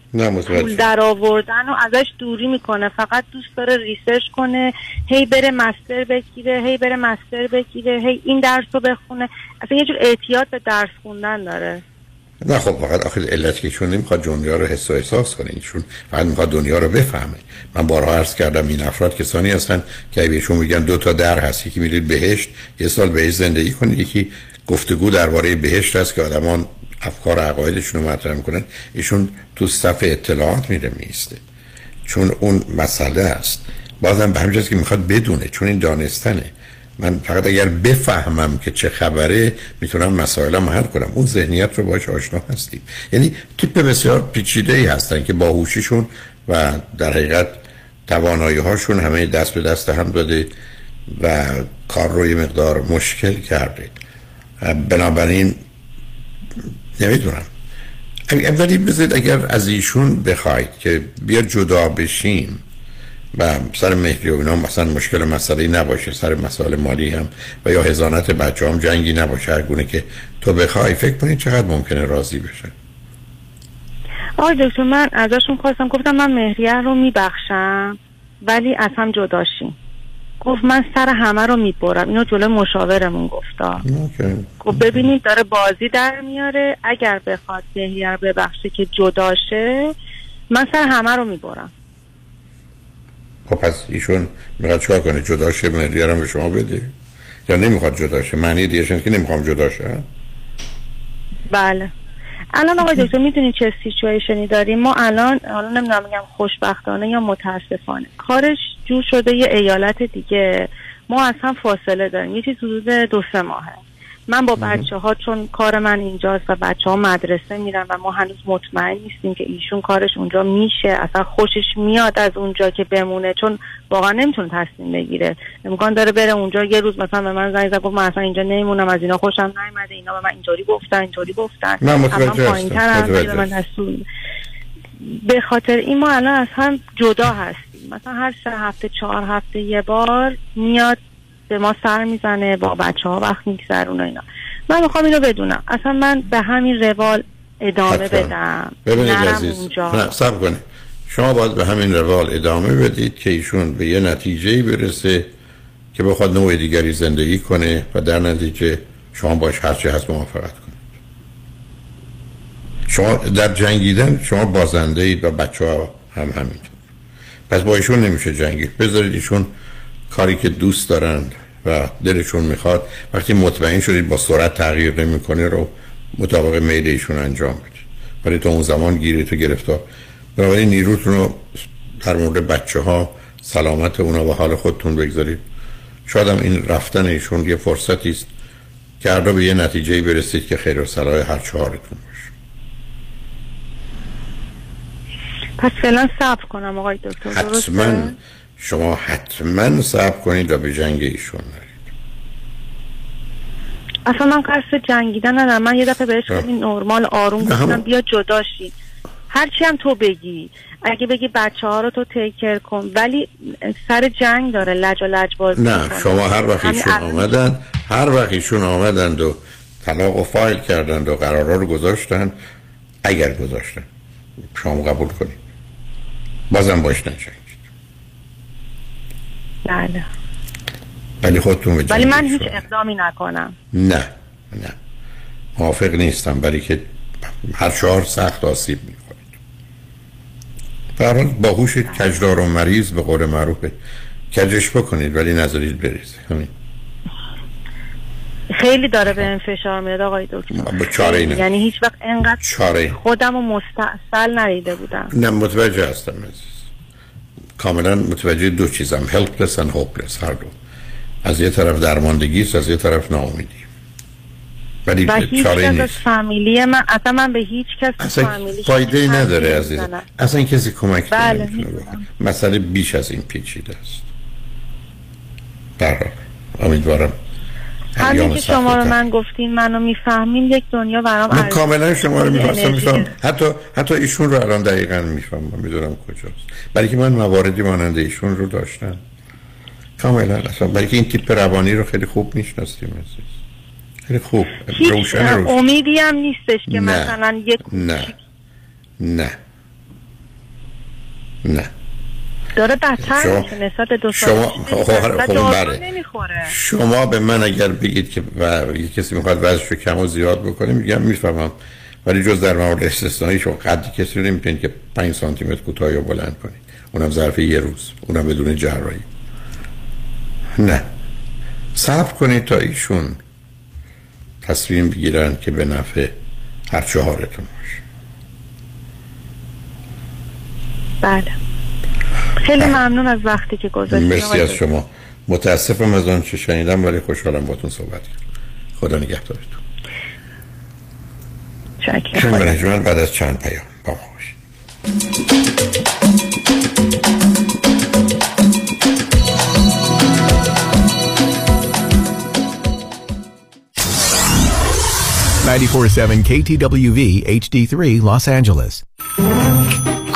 پول در آوردن و ازش دوری می‌کنه. فقط دوست داره research کنه هی بره master بگیره هی بره master بگیره هی این درس رو بخونه. اصلا یه جور اعتیاد به درس خوندن داره. نه خب فقط آخر علت که چون نمی‌خواد دنیا رو حس و احساس کنه. چون فقط می‌خواد دنیا رو بفهمه. من بارها عرض کردم این افراد کسانی هستن که بهشون میگن دو تا در هست یکی میرید بهشت یه سال بهشت زندگی کنید یکی گفتگو درباره بهشت هست که آدمان افکار عقایدشون رو مطرح می‌کنن. ایشون تو صف اطلاعات میره میسته چون اون مسئله است. بازم به همین که می‌خواد بدونه چون این دانستنه. من فقط اگر بفهمم که چه خبره می‌تونم مسائلم حل کنم. اون ذهنیت رو باش آشنا هستیم. یعنی تیپ بسیار پیچیده ای هستن که باهوشیشون و در حقیقت توانایی هاشون همه دست به دست هم داده و کار رو یه مقدار مشکل کرده. بنابراین نمی‌دونم. ولی بذارید اگر از ایشون بخواید که بیا جدا بشیم و سر مهری و اینا مثلا مشکل مسئله نباشه سر مسائل مالی هم و یا هزانت بچه هم جنگی نباشه هر گونه که تو بخوای فکر کنید چقدر ممکنه راضی بشه آقای دکتر من ازشون خواستم گفتم من مهریه رو میبخشم ولی از هم جداشیم گفت من سر همه رو می‌برم. اینو جلو مشاورمون گفتا. گفت ببینید داره بازی در میاره. اگر بخواد رو ببخشه که جداشه من سر همه رو می‌برم. خب پس ایشون می‌خواد چکار کنه؟ جداشه مهریه رو به شما بده یا نمی‌خواد جداشه معنی دیگه که نمی‌خوام جداشه بله. الان آقای دکتر می‌دونید چه سیچویشنی داریم؟ ما الان حالا نمی‌دونم میگم خوشبختانه یا متاسفانه کارش جور شده یه ایالت دیگه. ما هم فاصله داریم. یه چیز حدود دو سه ماهه. من با بچه ها چون کار من اینجاست و بچه ها مدرسه میرن و ما هنوز مطمئن نیستیم که ایشون کارش اونجا میشه. اصلا خوشش میاد از اونجا که بمونه چون واقعا نمی‌تونه تصمیم بگیره. امکان داره بره اونجا یه روز مثلا به من زنگ زد گفت من اصلا اینجا نمیمونم از اینا خوشم نیومده اینا به من اینطوری گفتن اینطوری گفتن. من متوجه به من به خاطر این ما الان از هم جدا هستیم. مثلا هر سه هفته چهار هفته یه بار میاد به ما سر می‌زنه با بچه ها وقت میگذرونه اینا. من می‌خوام اینو بدونم. اصلا من به همین روال ادامه حتما. بدم. ببینید عزیز. نه سب کنه شما باید به همین روال ادامه بدید که ایشون به یه نتیجه برسه که بخواد نوع دیگری زندگی کنه و در نتیجه شما باش هرچی هست موافقت کنید. شما در جنگیدن شما بازنده اید و بچه ها هم همینطور. پس با ایشون نمیشه جنگید. بذارید ایشون کاری که دوست دارند و دلشون می‌خواد وقتی مطمئن شدید با سرعت تغییر نمی‌کنه رو مطابق میل ایشون انجام بدید ولی تو اون زمان گیری تو گرفتار. بنابراین نیروتون رو در مورد بچه ها سلامت اونا و حال خودتون بگذارید. شاید هم این رفتن ایشون یه فرصتی است که هر به یه نتیجه برسید که خیر و صلاح هر چهارتون باشه. پس فعلا صبر کنم آقای دکتر. حتما. شما حتما صبر کنید و به جنگ ایشون نرید اصلا من قصد جنگیدن ندارم. من یه دفعه بهش این نرمال آروم گفتم بیا جداشی هرچی هم تو بگی. اگه بگی بچه ها رو تو تیکر کن. ولی سر جنگ داره لج و لج باز نه شما هر وقت ایشون آمدن هر وقت ایشون آمدند و طلاق و فایل کردند و قرارا رو گذاشتن اگر گذاشتن شما قبول کنید. بازم باش نجنگ بله. ولی خودتون ولی من هیچ اقدامی نکنم. نه نه. موافق نیستم برای که هر چهار سخت آسیب می‌خورید. برحال باهوش کجدار و مریض به قول معروف کجش بکنید ولی نذارید بریزه. همین. خیلی داره به این فشار میاد آقای دکتر. چاره اینه. یعنی هیچ وقت انقدر چاره. خودم رو مستحصل ندیده بودم. نه متوجه هستم عزیز. کاملا متوجه دو چیزم helpless and hopeless هر دو. از یه طرف درماندگی است از یه طرف ناامیدی. ولی و هیچ کس از فامیلی من اصلا من به هیچ کس اصلا فامیلی فایده ای نداره عزیز اصلا کسی کمک بله مسئله بیش از این پیچیده است. برای امیدوارم همین که شما رو من گفتین منو می‌فهمین یک دنیا برام من کاملا شما رو می‌فهمم میفهم حتی حتی ایشون رو الان دقیقا می‌فهمم می‌دونم کجاست. برای که من مواردی مانند ایشون رو داشتم. کاملا اصلا برای که این تیپ روانی رو خیلی خوب می‌شناسیم عزیز. خیلی خوب. هیچ امیدی هم نیستش که نه. مثلا یک نه. نه. نه. داره بدتر میشه نسبت دو شما شما به من اگر بگید که یه کسی می‌خواد رو کم و زیاد بکنه میگم می‌فهمم. ولی جز در مورد استثنایی شما قدی کسی رو نمی‌تونید که 5 سانتی متر کوتاه یا بلند کنید. اونم ظرف یه روز اونم بدون جراحی. نه. صبر کنید تا ایشون تصمیم بگیرن که به نفع هر چهارتون باشه. بله. خیلی ممنون از وقتی که گذاشتید مرسی از شما. متاسفم از آن چه شنیدم ولی خوشحالم باتون صحبت کردم خدا نگهدارتون. چکر بعد از چند پیام با ما باشید. KTWV HD3 Los Angeles.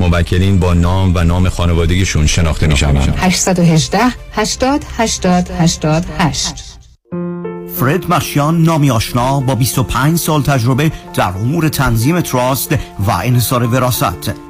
موکلین با نام و نام خانوادگیشون شناخته می شوند 818 80 80 88 فرد مشیان نامی آشنا با 25 سال تجربه در امور تنظیم تراست و انحصار وراست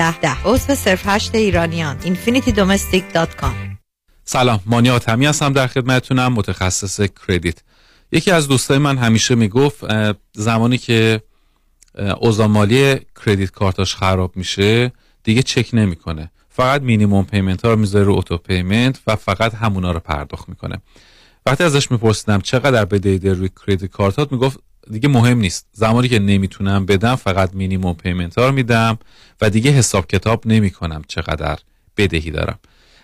ده. ده عضو صرف هشت ایرانیان infinitydomestic.com سلام مانی آتمی هستم در خدمتتونم. متخصص credit. یکی از دوستای من همیشه می‌گفت زمانی که اوضاع مالی credit card اش خراب میشه دیگه چک نمی‌کنه. فقط minimum payment ها رو می‌ذاره رو auto payment و فقط همونا رو پرداخت می‌کنه. وقتی ازش میپرسیدم چقدر بدهی روی credit card ات می‌گفت دیگه مهم نیست. زمانی که نمی‌تونم بدم فقط minimum payment ها رو میدم و دیگه حساب کتاب نمی کنم چقدر بدهی دارم.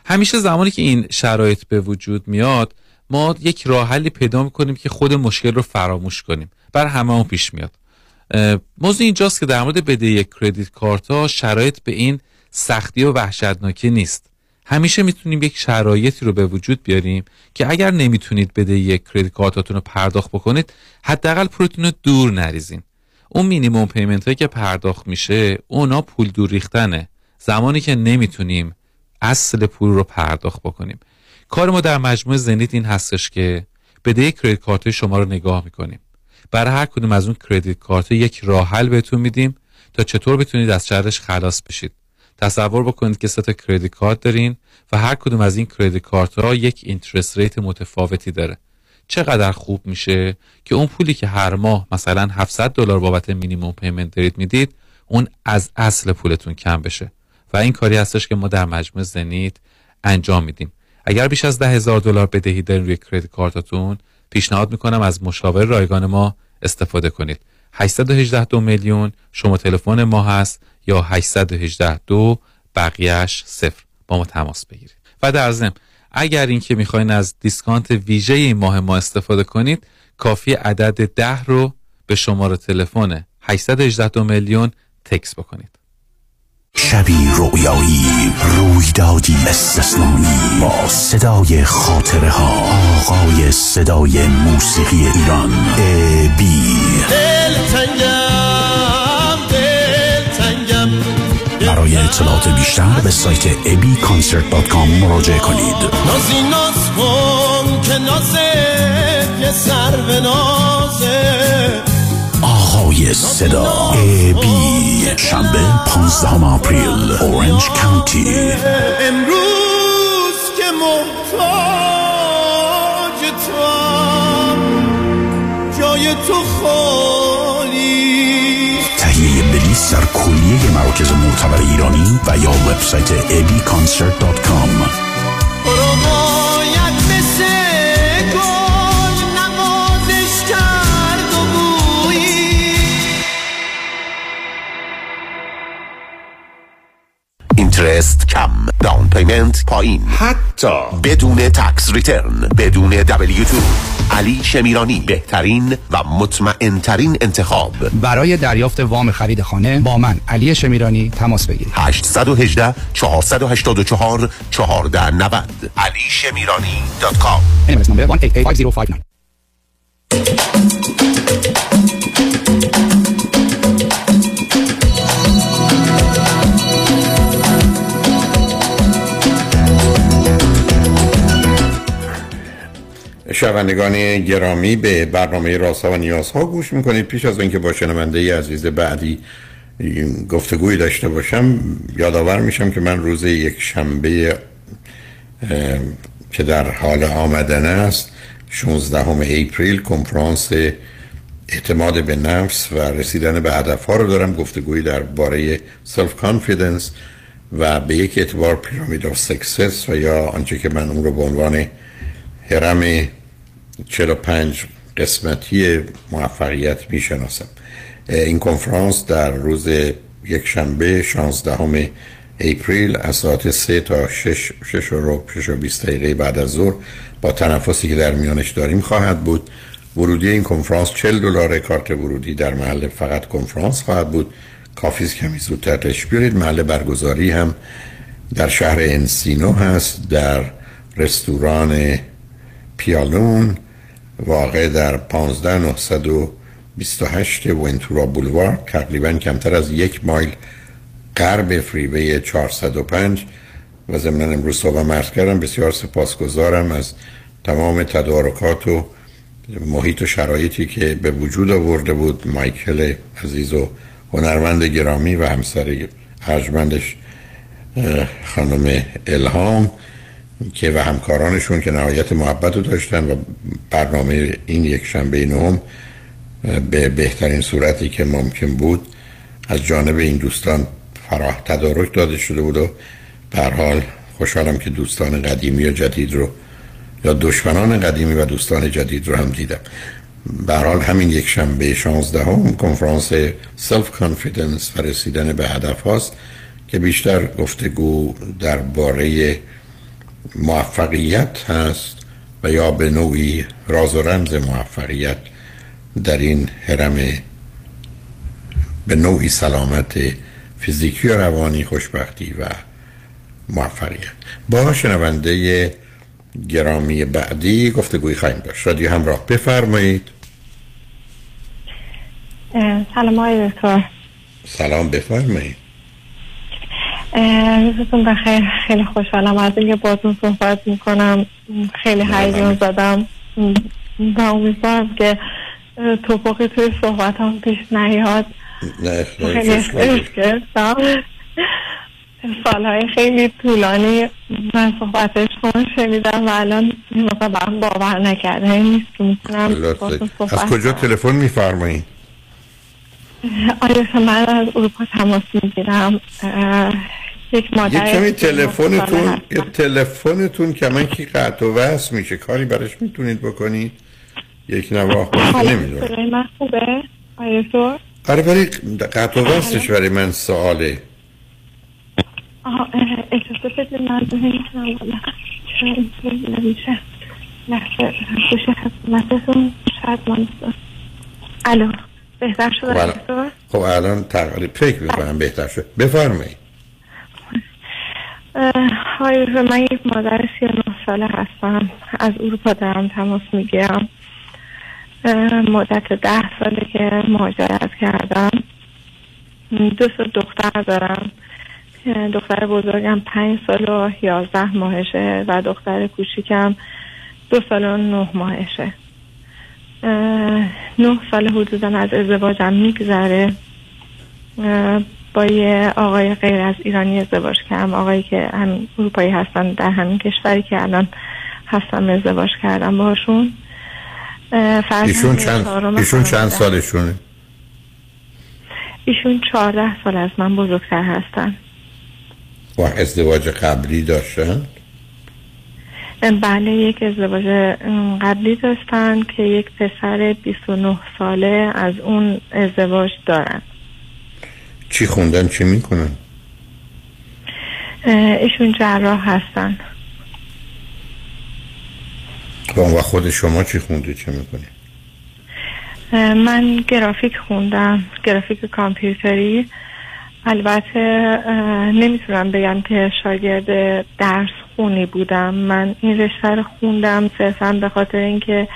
همیشه زمانی که این شرایط به وجود میاد ما یک راه حلی پیدا می‌کنیم که خود مشکل رو فراموش کنیم. برای همه‌مون پیش میاد. موضوع اینجاست که در مورد بدهی credit card ها شرایط به این سختی و وحشتناکی نیست. همیشه می‌تونیم یک شرایطی رو به وجود بیاریم که اگر نمی‌تونید بدهی credit card اتون رو پرداخت بکنید حداقل پولتون رو دور نریزین. اون minimum payment هایی که پرداخت میشه اونا پول دور ریختنه. زمانی که نمی‌تونیم اصل پول رو پرداخت بکنیم. کار ما در مجموعه Zenith این هستش که بدهی credit card شما رو نگاه می‌کنیم. برای هر کدوم از اون credit card یک راه حل بهتون میدیم تا چطور بتونید از شرش خلاص بشید. تصور بکنید که سه تا credit card دارین و هر کدوم از این credit card ها یک interest rate متفاوتی داره. چقدر خوب میشه که اون پولی که هر ماه مثلا 700 دلار بابت minimum payment دارید می‌دید اون از اصل پولتون کم بشه. و این کاری هستش که ما در مجموعه Zenith انجام میدیم. اگر بیش از ده هزار دلار بدهی دارین روی credit card تون پیشنهاد می‌کنم از مشاوره رایگان ما استفاده کنید. 818 دو میلیون. شما تلفن ما هست یا 818 دو بقیهش صفر. با ما تماس بگیرید. و در ضمن اگر اینکه می‌خواین از دیسکانت ویژه این ماه ما استفاده کنید کافی عدد ده رو به شماره تلفن 818 میلیون تکس بکنید. شبی رویایی رویدادی استثنایی با صدای خاطره ها آقای صدای موسیقی ایران ای بی. برای اطلاعات بیشتر به سایت abconcert.com مراجعه کنید. نازی ناز کن که نازه سر به نازه. آقای صدا. ای بی شنبه 15 آپریل اورنج کانتی امروز که محتاج تو جای تو خالی. تهیه بلیس در کلیه مراکز معتبر ایرانی و یا وبسایت abconcert.com interest کم down payment پایین حتی بدون tax return بدون W2 علی شمیرانی بهترین و مطمئن ترین انتخاب. برای دریافت وام خرید خانه با من علی شمیرانی تماس بگیرید. 818 484 1490 علی شمیرانی dot com شنوندگان گرامی به برنامه رازها و نیازها گوش می‌کنید. پیش از اینکه با شنونده عزیز بعدی گفتگویی داشته باشم یادآور میشم که من روز یک شنبه که در حال آمدن است 16 April کنفرانس اعتماد به نفس و رسیدن به هدفها رو دارم. گفتگویی درباره self confidence و به یک اعتبار pyramid of success و یا آنچه که من اون رو به عنوان هرم 45 قسمتی موفقیت می‌شناسم. این کنفرانس در روز یک شنبه 16 اپریل از ساعت 3 تا 6 6 و 6 و 20 دقیقه بعد از ظهر با تنفسی که در میانش داریم خواهد بود. ورودی این کنفرانس 40 دلار کارت ورودی در محل فقط کنفرانس خواهد بود. کافی کمی زودتر تشریف بیارید. محل برگزاری هم در شهر انسینو هست در رستوران پیالون واقع در 15928 ونتورا بولوار تقریبا کمتر از یک مایل غرب فریوی 405 و ضمن امروز صبح مرز کردم بسیار سپاسگزارم از تمام تدارکات و محیط و شرایطی که به وجود آورده بود. مایکل عزیز و هنرمند گرامی و همسر ارجمندش خانم الهام. که و همکارانشون که نهایت محبت رو داشتن و برنامه این یک شنبه نهم به بهترین صورتی که ممکن بود از جانب این دوستان فراه تدارک داده شده بود و حال خوشحالم که دوستان قدیمی و جدید رو یا دشمنان قدیمی و دوستان جدید رو هم دیدم. به هر حال همین یک شنبه 16 هم کنفرانس self confidence و رسیدن به هدف هاست که بیشتر گفتگو درباره موفقیت هست و یا به نوعی راز و رمز موفقیت در این هرم به نوعی سلامت فیزیکی و روانی خوشبختی و موفقیت. با شنونده گرامی بعدی گفتگوی خواهیم داشت. شادی همراه بفرمایید. سلام آقای دکتر. سلام بفرمایید. روزتون بخیر. خیلی خوشحالم از اینکه باتون صحبت می‌کنم. خیلی هیجان زدم. و امیدوارم که توپاقی توی صحبت هم پیش نیاد. سالهای خیلی طولانی من صحبتش شما شنیدم و الان موقع برم باور نکرده نیست که می‌تونم از کجا تلفن میفرمایید آیا من از اروپا تماس می‌گیرم. یک مادر یه کمی تلفنتون یه تلفنتون که من کی قطع و وصل میشه. کاری براش می‌تونید بکنید. یک نواخ باشه نمی‌دونم. من خوبه؟ آیا آره ولی قطع و وصلش برای من سواله. آها اجازه بده من نمی‌تونم نمیشه؟ لحظه گوشه خدمتتون شاید من الو. بهتر شده بله. خب الان تقریب فکر می‌کنم بهتر شد. بفرمایید. های من یک مادر سی ساله هستم. از اروپا دارم تماس می‌گیرم. مدت ده ساله که مهاجرت کردم. دو سال دختر دارم. دختر بزرگم پنج سال و یازده ماهشه و دختر کوچیکم دو سال و نه ماهشه. نه سال حدودا از ازدواجم میگذره. با یه آقای غیر از ایرانی ازدواج کردم. آقایی که هم اروپایی هستن در همین کشوری که الان هستم ازدواج کردم باشون ایشون چند, ایشون چند سالشونه؟ ایشون چهارده سال از من بزرگتر هستن. و ازدواج قبلی داشتن؟ بله یک ازدواج قبلی داشتن که یک پسر 29 ساله از اون ازدواج دارن. چی خوندن چی می‌کنن؟ ایشون جراح هستن. خب، و خود شما چی خونده چه می‌کنی؟ من گرافیک خوندم گرافیک کامپیوتری. البته نمی‌تونم بگم که شاگرد درس خونی بودم. من این رشته رو خوندم صرفا به خاطر اینکه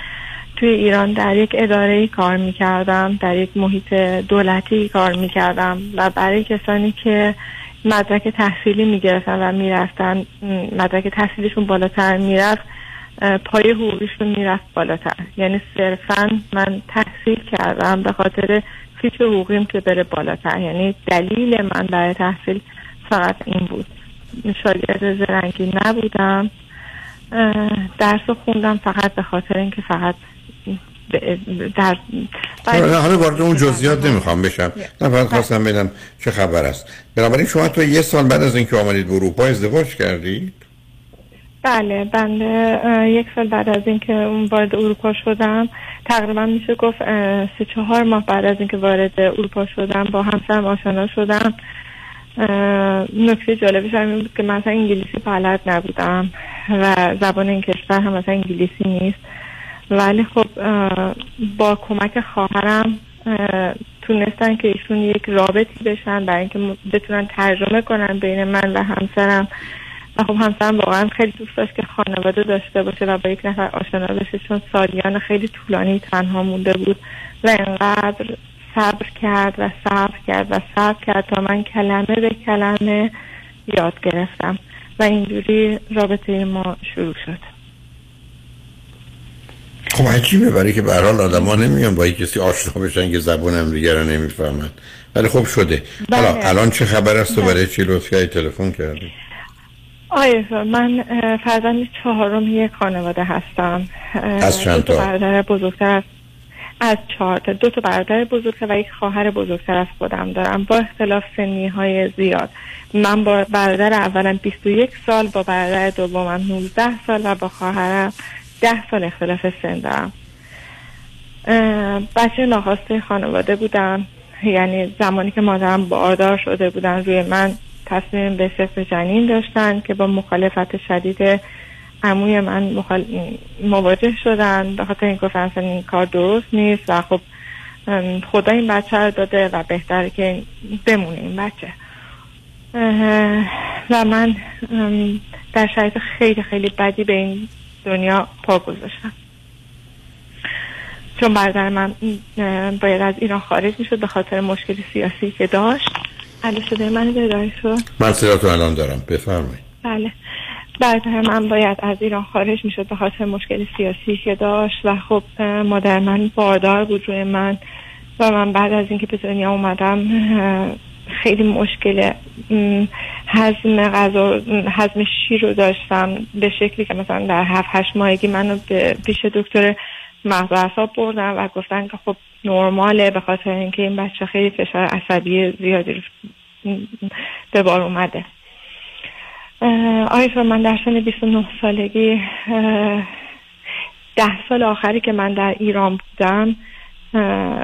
توی ایران در یک اداره کار می‌کردم در یک محیط دولتی کار می‌کردم و برای کسانی که مدرک تحصیلی می‌گرفتن و می‌رفتن مدرک تحصیلیشون بالاتر می‌رفت پای حقوقیشون می‌رفت بالاتر. یعنی صرفا من تحصیل کردم به خاطر فیچ حقوقیم که بره بالاتر. یعنی دلیل من برای تحصیل فقط این بود. شاگرد زرنگی نبودم. درس خوندم فقط به خاطر اینکه فقط در حالا وارد اون جزئیات نمی‌خوام بشم. نه فقط خواستم ببینم چه خبر است. بنابراین شما تو یه سال بعد از اینکه آمدید به اروپا ازدواج کردید بله بنده یک سال بعد از اینکه اون وارد اروپا شدم تقریبا میشه گفت سه چهار ماه بعد از اینکه وارد اروپا شدم با همسرم آشنا شدم. نکته جالبش هم بود که مثلا انگلیسی بلد نبودم و زبان این کشور هم مثلا انگلیسی نیست. ولی خب با کمک خواهرم تونستن که ایشون یک رابطی بشن برای اینکه بتونن ترجمه کنن بین من و همسرم. و خب همسرم واقعا خیلی دوست داشت که خانواده داشته باشه و با یک نفر آشنا بشه چون سالیان خیلی طولانی تنها مونده بود و انقدر صبر کرد و صبر کرد و صبر کرد تا من کلمه به کلمه یاد گرفتم و اینجوری رابطه ما شروع شد. خب عجیبه برای که به هر حال آدما نمیان با کسی آشنا بشن که زبون هم دیگه رو نمی‌فهمن. ولی خب شده. حالا بله. الان چه خبر است و برای چی لطفی تلفن کردی؟ آیه من فرزند چهارم یک خانواده هستم. از چند تا؟ برادر بزرگتر از از چهار تا. دو تا برادر بزرگتر و یک خواهر بزرگتر از خودم دارم. با اختلاف سنی های زیاد. من با برادر اولم 21 سال با برادر دومم 19 سال و با خواهرم 10 سال اختلاف سن دارم. بچه ناخواسته خانواده بودم یعنی زمانی که مادرم باردار شده بودن روی من. تصمیم به صفر جنین داشتن که با مخالفت شدید عموی من مخال... مواجه شدن. به خاطر این گفتن این کار درست نیست و خب خدا این بچه رو داده و بهتره که بمونه این بچه. و من در شرایط خیلی خیلی بدی به این دنیا پا گذاشتم. چون برادر من باید از ایران خارج می‌شد به خاطر مشکل سیاسی که داشت. علی صدای من من صداتو الان دارم. بفرمایید. بله. برادر من باید از ایران خارج می‌شد به خاطر مشکل سیاسی که داشت و خب مادر من باردار بود روی من و من بعد از اینکه به دنیا اومدم خیلی مشکل هضم غذا هضم شیر رو داشتم به شکلی که مثلا در هفت هشت ماهگی منو به پیش دکتر مغز اعصاب بردن و گفتن که خب نرماله به خاطر اینکه این بچه خیلی فشار عصبی زیادی به بار اومده. آیفا من در سن 29 سالگی ده سال آخری که من در ایران بودم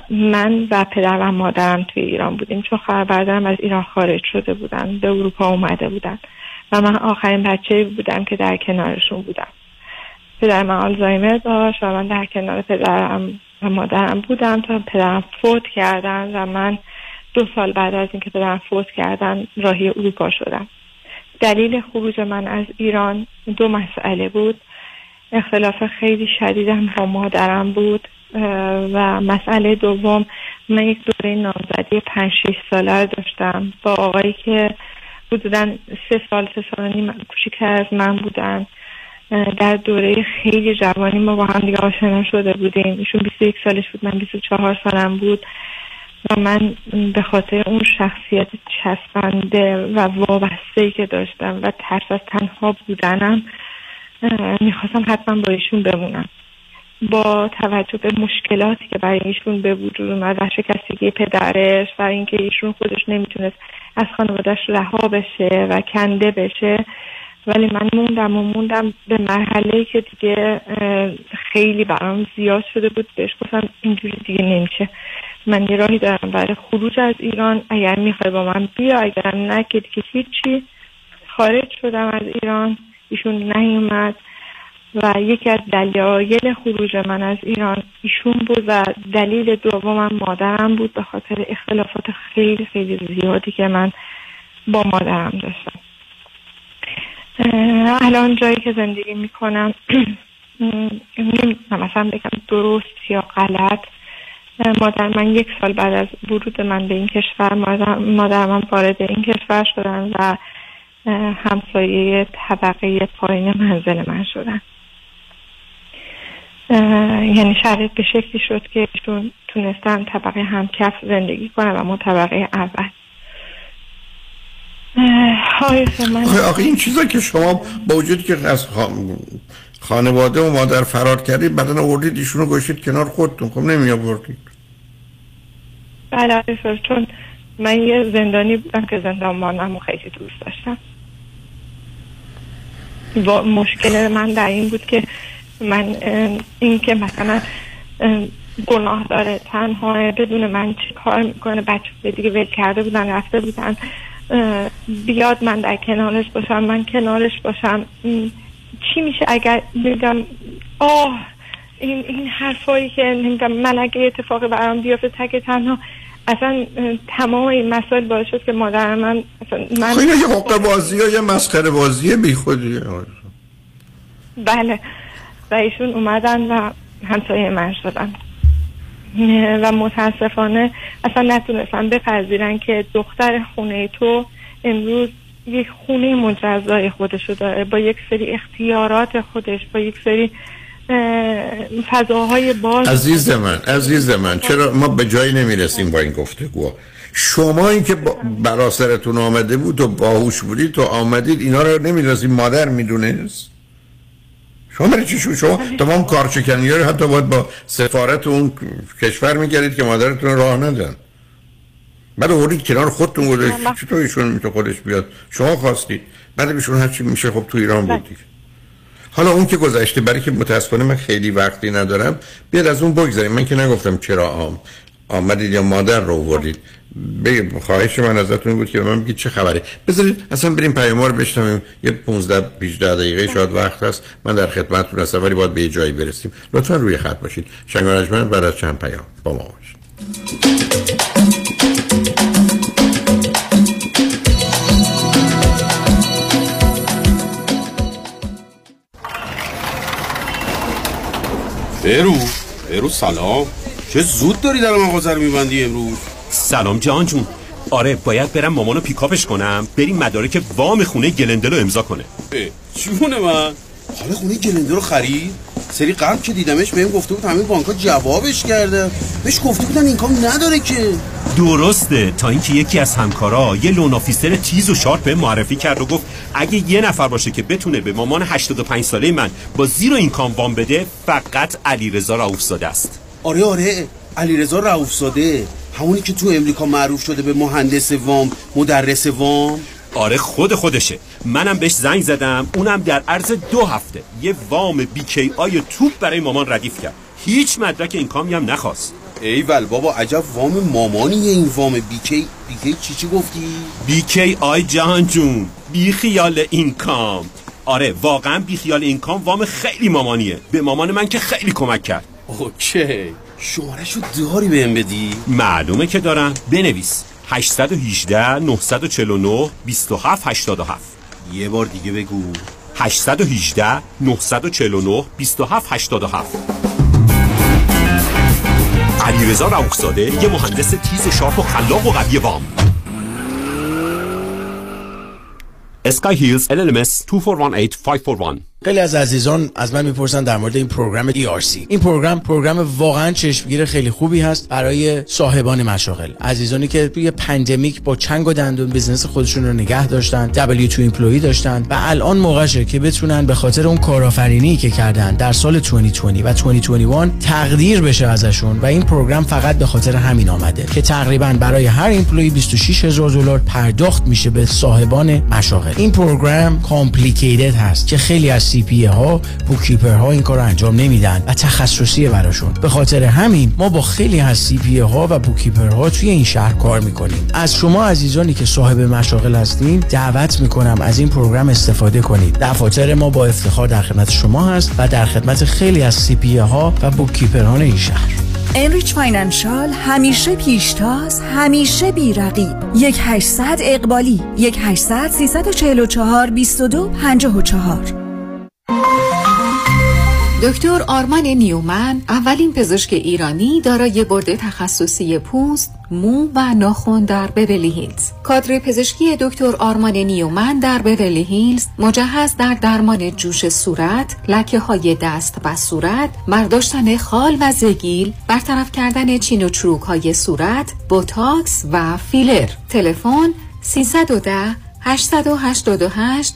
من و پدر و مادرم توی ایران بودیم. چون خواهر برادرم از ایران خارج شده بودن به اروپا اومده بودن. و من آخرین بچه بودم که در کنارشون بودم. پدر من آلزایمر داشت و من در کنار پدرم و مادرم بودم تا پدرم فوت کردن و من دو سال بعد از اینکه پدرم فوت کردن راهی اروپا شدم. دلیل خروج من از ایران دو مسئله بود. اختلاف خیلی شدیدم با مادرم بود و مسئله دوم من یک دوره نامزدی پنج شیش ساله داشتم. با آقایی که حدودا سه سال سه سال نیم کوچیکتر از من بودن. در دوره خیلی جوانی ما با هم دیگه آشنا شده بودیم. ایشون 21 سالش بود من 24 سالم بود. و من به خاطر اون شخصیت چسبنده و وابسته که داشتم و ترس از تنها بودنم می‌خواستم حتما با ایشون بمونم. با توجه به مشکلاتی که برای ایشون به وجود اومد و شکستگی پدرش و اینکه ایشون خودش نمی‌تونست از خانوادهش رها بشه و کنده بشه ولی من موندم و موندم به مرحله که دیگه خیلی برام زیاد شده بود بهش گفتم اینجوری دیگه نمیشه. من یه راهی دارم برای خروج از ایران اگر می‌خوای با من بیا اگرم نه که دیگه هیچی. خارج شدم از ایران ایشون نیومد و یکی از دلایل خروج من از ایران ایشون بود و دلیل دومم مادرم بود به خاطر اختلافات خیلی خیلی زیادی که من با مادرم داشتم. الان جایی که زندگی می‌کنم نمی‌دونم مثلا بگم درست یا غلط. مادر من یک سال بعد از ورود من به این کشور مادر, من وارد این کشور شدن و همسایه طبقه پایین منزل من شدن. یعنی شرایط به شکلی شد که تونستم طبقه همکف زندگی کنم و ما طبقه اول. آخه این چیزا که شما با وجود که از خانواده و مادر فرار کردید بعدا آوردید ایشونو گوشید کنار خودتون. خب نمی آوردید بله چون من یه زندانی بودم که زندان مانم و خیلی دوست داشتم. مشکل من در این بود که من این که مثلا گناه داره تنها بدون من چی کار می‌کنه بچه دیگه ول کرده بودن رفته بودن. بیاد من در کنارش باشم من کنارش باشم. چی میشه اگر بگم آه این این حرفایی که نمی‌دونم من اگه اتفاقی برام بیافته تک تنها اصلا تمام این مسائل باعث شد که مادر من من خب یه حقه بازی یا یه مسخره بازی بی خودی. بله. و ایشون اومدن و همسایه من شدن. و متاسفانه اصلا نتونستن بپذیرن که دختر خونه تو امروز یک خونه مجزای خودشو داره. با یک سری اختیارات خودش با یک سری فضاهای باز. عزیز من عزیز من چرا ما به جایی نمی‌رسیم با این گفتگو شما این که برا سرتون آمده بود و باهوش بودید تو آمدید اینا رو نمی‌دونستید مادر می‌دونست؟ شما برای چی شو شما تمام کارچکنی رو حتی باید با سفارت اون کشور میگردید که مادرتون راه ندن. بعد آوردید کنار خودتون گذاشت. چطور ایشون می‌تونه خودش بیاد؟ شما خواستید بعد ایشون هرچی میشه خب تو ایران بله. بودید حالا اون که گذشته برای که متاسفانه من خیلی وقتی ندارم بیاد از اون بگذاریم. من که نگفتم چرا آم آمدید یا مادر رو آوردید؟ بگید خواهش من ازتون بود که من بگید چه خبره. بذارید اصلا بریم پیام رو بشنویم. یه 15 18 دقیقه شاید وقت هست. من در خدمتتون هستم ولی باید به جایی برسیم. لطفا روی خط باشید. شنگ بعد از چند پیام با ما باشید. برو برو سلام. چه زود داری در مغازه رو میبندی امروز؟ سلام جان جون. آره باید برم مامانو پیکاپش کنم. بریم مدارک وام خونه گلندل رو امضا کنه. جون من. حالا خونه گلنده رو خرید؟ سری قبل که دیدمش بهم گفته بود همه بانک جوابش کرده. بهش گفته بودن income نداره که. درسته. تا اینکه یکی از همکارا یه loan officer تیز و sharp بهم معرفی کرد و گفت اگه یه نفر باشه که بتونه به مامان 85 ساله من با zero income وام بده فقط علیرضا رؤوفزاده است. آره آره علیرضا رؤوفزاده همونی که تو امریکا معروف شده به مهندس وام مدرس وام. آره خود خودشه. منم بهش زنگ زدم اونم در عرض دو هفته یه وام بیکی آی توپ برای مامان ردیف کرد. هیچ مدرک income ی هم نخواست. ایول بابا عجب وام مامانیه این وام بیکی. بیکی چی چی گفتی؟ بیکی آی جهان جون بی خیال income. آره واقعا بی خیال income وام خیلی مامانیه. به مامان من که خیلی کمک کرد. OK. شمارشو داری بهم بدی؟ معلومه که دارم. بنویس. 818 949 27 87 یه بار دیگه بگو. 818 949 27 87 علیرضا رؤوفزاده یه مهندس تیز و شارپ و خلاق و قوی وام. اسکای هیلز LLMS 2418541 خیلی از عزیزان از من می‌پرسن در مورد این program ERC این program program واقعا چشمگیر خیلی خوبی هست برای صاحبان مشاغل. عزیزانی که توی pandemic با چنگ و دندون business خودشون رو نگه داشتن W2 employee داشتن و الان موقعشه که بتونن به خاطر اون کارآفرینی که کردن در سال 2020 و 2021 تقدیر بشه ازشون و این program فقط به خاطر همین آمده که تقریبا برای هر employee 26000 دلار پرداخت میشه به صاحبان مشاغل. این program complicated هست که خیلی از CPA ها bookkeeper ها این کار انجام نمیدن و تخصصی براشون. به خاطر همین ما با خیلی از CPA ها و bookkeeper ها توی این شهر کار می‌کنیم. از شما عزیزانی که صاحب مشاغل هستین دعوت می‌کنم از این program استفاده کنید. دفاتر ما با افتخار در خدمت شما هست و در خدمت خیلی از CPA ها و bookkeeper ان این شهر. Enrich Financial همیشه پیشتاز همیشه بی‌رقیب. یک 800 اقبالی یک 800 344 22 54 دکتر آرمان نیومن اولین پزشک ایرانی دارای بورد تخصصی پوست مو و ناخن در Beverly Hills. کادر پزشکی دکتر آرمان نیومن در Beverly Hills مجهز در درمان جوش صورت لکه های دست و صورت برداشتن خال و زگیل برطرف کردن چین و چروک های صورت بوتاکس و فیلر. تلفن 310 888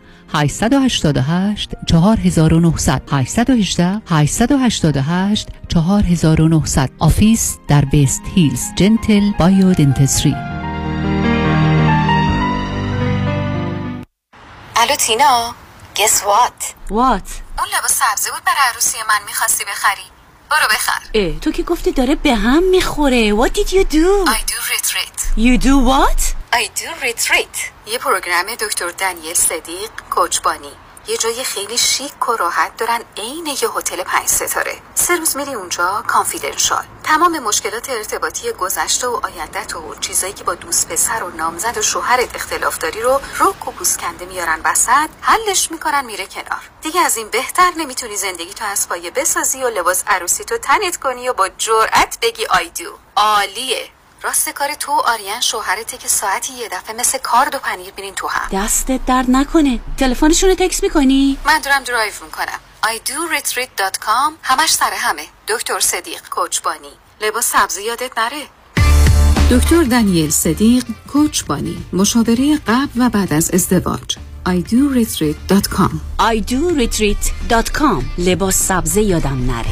888 4900 818 888 4900 office در وست هیلز. Gentle Biodentistry الو تینا guess what what اون لباس سبزی بود برای عروسی من می‌خواستی بخری. برو بخر. اه تو که گفتی داره به هم می‌خوره. What did you do? I do retreat. You do what? I do retreat. یه پروگرام دکتر دنیل صدیق کوچبانی یه جای خیلی شیک و راحت دارن عین یه هتل پنج ستاره. سه روز میری اونجا کانفیدنشال تمام مشکلات ارتباطی گذشته و آیندت و چیزایی که با دوست پسر و نامزد و شوهرت اختلاف داری رو رو کوپوس کنده میارن وسط حلش می‌کنن میره کنار. دیگه از این بهتر نمی‌تونی زندگی تو از پایه بسازی و لباس عروسی تو تنت کنی و با جرأت بگی آیدو عالیه. راست کار تو آریان شوهرته که ساعتی یه دفعه مثل کارد و پنیر میفتین تو هم. دستت درد نکنه. تلفنشون رو تکس می‌کنی؟ من دارم درایو می‌کنم. Idoretreat.com همش سر همه. دکتر صدیق کوچبانی. لباس سبزی یادت نره. دکتر دانیل صدیق کوچبانی. مشاوره قبل و بعد از ازدواج. Idoretreat.com idoretreat.com لباس سبزی یادم نره.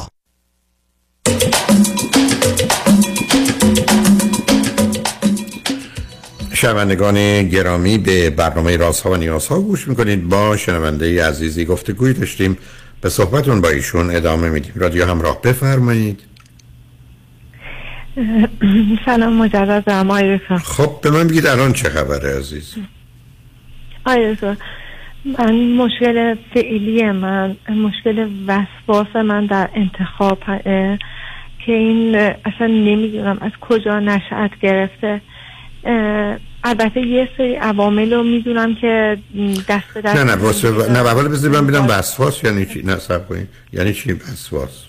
شنوندگان گرامی به برنامه راست ها و نیاز ها گوش می‌کنید. با شنونده عزیزی گفتگوی داشتیم. به صحبتون با ایشون ادامه میدیم. رادیو همراه بفرمایید. سلام مجدد دارم خب به من بگید الان چه خبره عزیز؟ آیرسا من مشکل فعلی من مشکل وسواس من در انتخاب که این اصلا نمی‌دونم از کجا نشأت گرفته. البته یه سری عوامل رو می‌دونم که دست به دست نه نه واسه. نه اول بذارید من بیدم وسواس یعنی چی؟ نه کنید. یعنی چی وسواس؟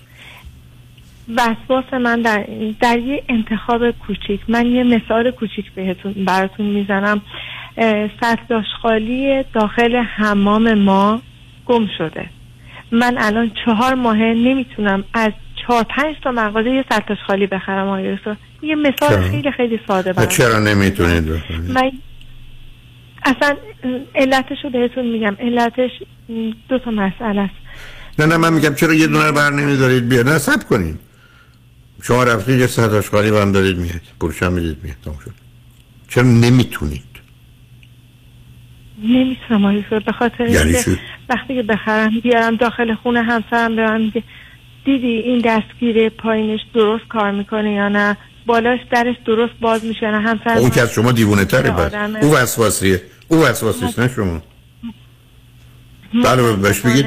وسواس من در, در یه انتخاب کوچیک. من یه مثال کوچیک بهتون براتون می‌زنم. سطل خالی داخل حمام ما گم شده. من الان چهار ماهه نمی‌تونم از چهار پنج تا مغازه یه سطح خالی بخرم آقای یه مثال خیلی خیلی ساده برم چرا نمی‌تونید بخرید؟ من اصلا علتش رو بهتون میگم. علتش دو تا مسئله است. نه نه من میگم چرا یه دونه بر نمیدارید؟ بیا نه سب کنید. شما رفتید یه سطح خالی برم دارید میاد پروشم می‌دید میاد شد. چرا نمی‌تونید؟ نمی‌تونم آقای به خاطر یعنی وقتی که بخرم بیارم داخل خونه همسرم برم میگه دیدی این دستگیره پایینش درست کار می‌کنه یا نه؟ بالاش درش درست باز میشه نه؟ همسر اون که از شما دیوونه تره بس. او وسواسیه او وسواسیست نه شما. بله بهش بگید.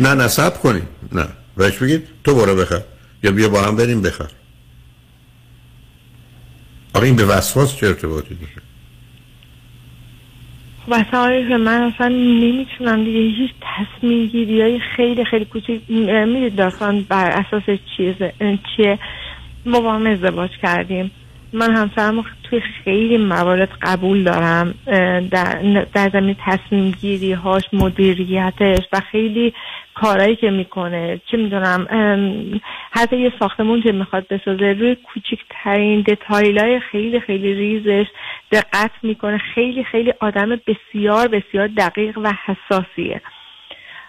نه نصب کنی. نه. بهش بگید تو برو بخر. یا بیا با هم بریم بخر. آقا این به وسواس چه ارتباطی داره؟ وسایل من اصلا نمی‌تونم دیگه هیچ تصمیم گیری های خیلی خیلی کوچیک می‌دید داستان بر اساس چیه چیه؟ ما با هم ازدواج کردیم. من همسرم توی خیلی موارد قبول دارم در, در زمین تصمیم گیری هاش مدیریتش و خیلی کارهایی که می‌کنه. چه می‌دونم حتی یه ساختمون که می‌خواد بسازه روی کوچکترین دتایل های خیلی خیلی ریزش دقت می‌کنه. خیلی خیلی آدم بسیار بسیار دقیق و حساسیه.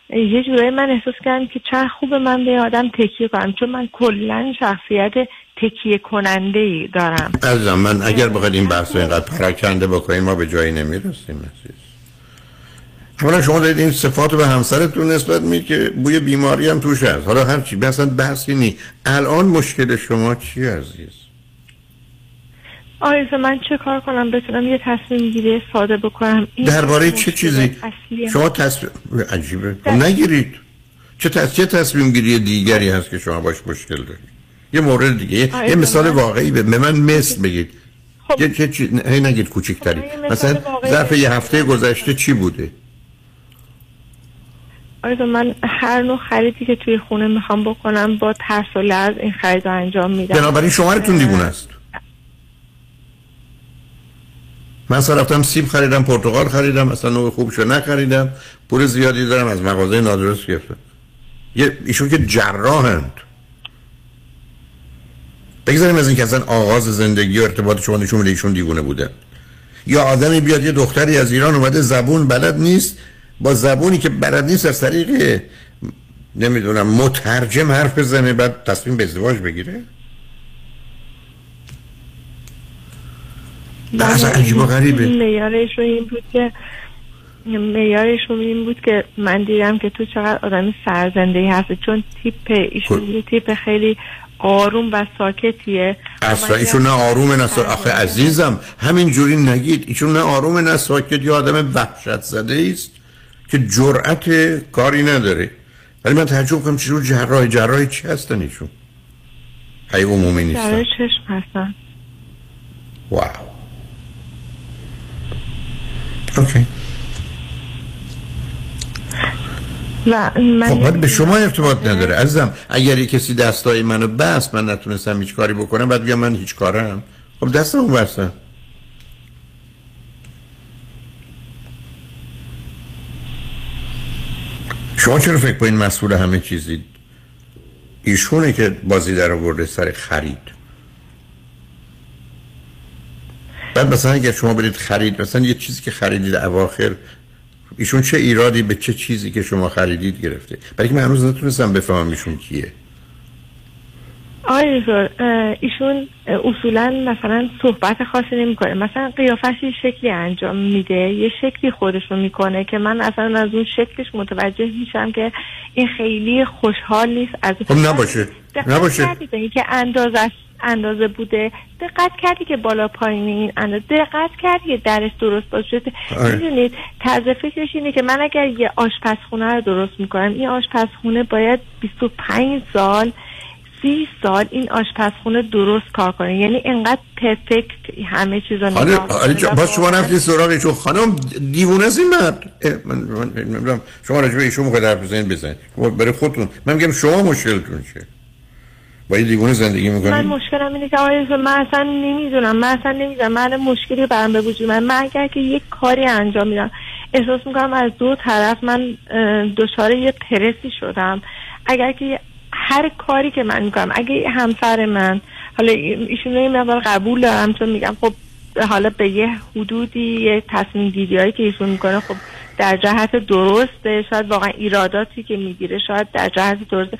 یه جورایی من احساس کردم که چه خوب من به آدم تکیه کنم چون من کلا شخصیت تکیه کننده ای دارم. از من اگر بخواید این بحث رو اینقدر پراکنده بکنیم ما به جایی نمی‌رسیم عزیز. اولا شما دارید این صفات رو به همسرتون نسبت می که بوی بیماری هم توش هست. حالا هر چی اصلا بحثی نی الان مشکل شما چی عزیز؟ آیزا من چه کار کنم؟ بتونم یه تصمیم گیری ساده بکنم. درباره چه چیزی؟ شما تصمیم عجیبه. نگیرید. چه تصمیم گیری دیگری هست که شما باش مشکل دارید؟ یه مورد دیگه. یه, مثال واقعی به من مثل بگید. خب. یه چه چی... هی نگید کوچیکتری. مثلا ظرف یه هفته گذشته چی بوده؟ آیزا من هر نوع خریدی که توی خونه می‌خوام بکنم با ترس و لرز این خرید رو انجام میدم. بنابراین شوهرتون دیوونه است. من اصلا رفتم سیب خریدم پرتقال خریدم اصلا نوع خوبشو نخریدم. پول زیادی دارم از مغازه نادرست گرفتم. یه ایشون که جراحند. بگذاریم از اینکه اصلا آغاز زندگی و ارتباط شما نشون میده ایشون دیوونه بودن یا آدمی بیاد یه دختری از ایران اومده زبون بلد نیست با زبونی که بلد نیست از طریق نمی‌دونم مترجم حرف بزنه بعد تصمیم به ازدواج بگیره؟ اصلا عجیب و غریبه. میارش این بود که میارش رو این بود که من دیدم که تو چقدر آدمی سرزنده هست چون تیپ ایشون یه تیپ خیلی آروم و ساکتیه. اصلا ایشون نه آروم نه ساکت آخه عزیزم همین جوری نگید. ایشون نه آروم نه ساکت. یا آدم وحشت زده است که جرأت کاری نداره. ولی من تعجب کنم چجور جراح جراح چی هستن ایشون؟ هی عمومی نیستن. جراح چشم هستن. واو. اوکی. و من خب به شما ارتباط نداره. عزیزم اگر کسی دستای منو بست من نتونستم هیچ کاری بکنم بعد بگم من هیچ کارم. خب دستم اون بستن. شما چرا فکر این مسئول همه چیزی؟ ایشونه که بازی در آورده سر خرید. بعد مثلا اگر شما برید خرید مثلا یه چیزی که خریدید اواخر ایشون چه ایرادی به چه چیزی که شما خریدید گرفته؟ برای که من هنوز نتونستم بفهمم ایشون کیه. آره ایشون اصولا مثلا صحبت خاصی نمی‌کنه. مثلا قیافش یه شکلی انجام میده یه شکلی خودش رو می‌کنه که من اصلا از اون شکلش متوجه میشم که این خیلی خوشحال نیست. از خب نباشه نباشه. که اندازش اندازه بوده. دقت کردی که بالا پایین این اندازه دقت کردی که درش درست باشه آره. می‌دونید طرز فکرش اینه که من اگر یه آشپزخونه رو درست می‌کنم این آشپزخونه باید 25 سال سی سال این آشپزخونه درست کار کنه. یعنی انقدر پرفکت همه چیز رو نگاه کنه باز شما رفتی سراغ خانم دیوونه از این مرد. من شما راجبه ایشون حرف بزنید بزنید. برای خودتون. من میگم شما مشکلتون چه با این دیوونه زندگی می‌کنی؟ من مشکلم اینه که آقای من اصلا نمی‌دونم من اصلا نمی‌دونم. من مشکلی برام به وجود من من اگر که یک کاری انجام میدم احساس می‌کنم از دو طرف من دچار یه پرسی شدم. اگر که هر کاری که من می‌کنم اگه همسر من حالا ایشون یه مقدار قبول دارم چون میگم خب حالا به یه حدودی یه تصمیم گیری هایی که ایشون می‌کنه خب در جهت درسته. شاید واقعا ایراداتی که می‌گیره شاید در جهت درسته.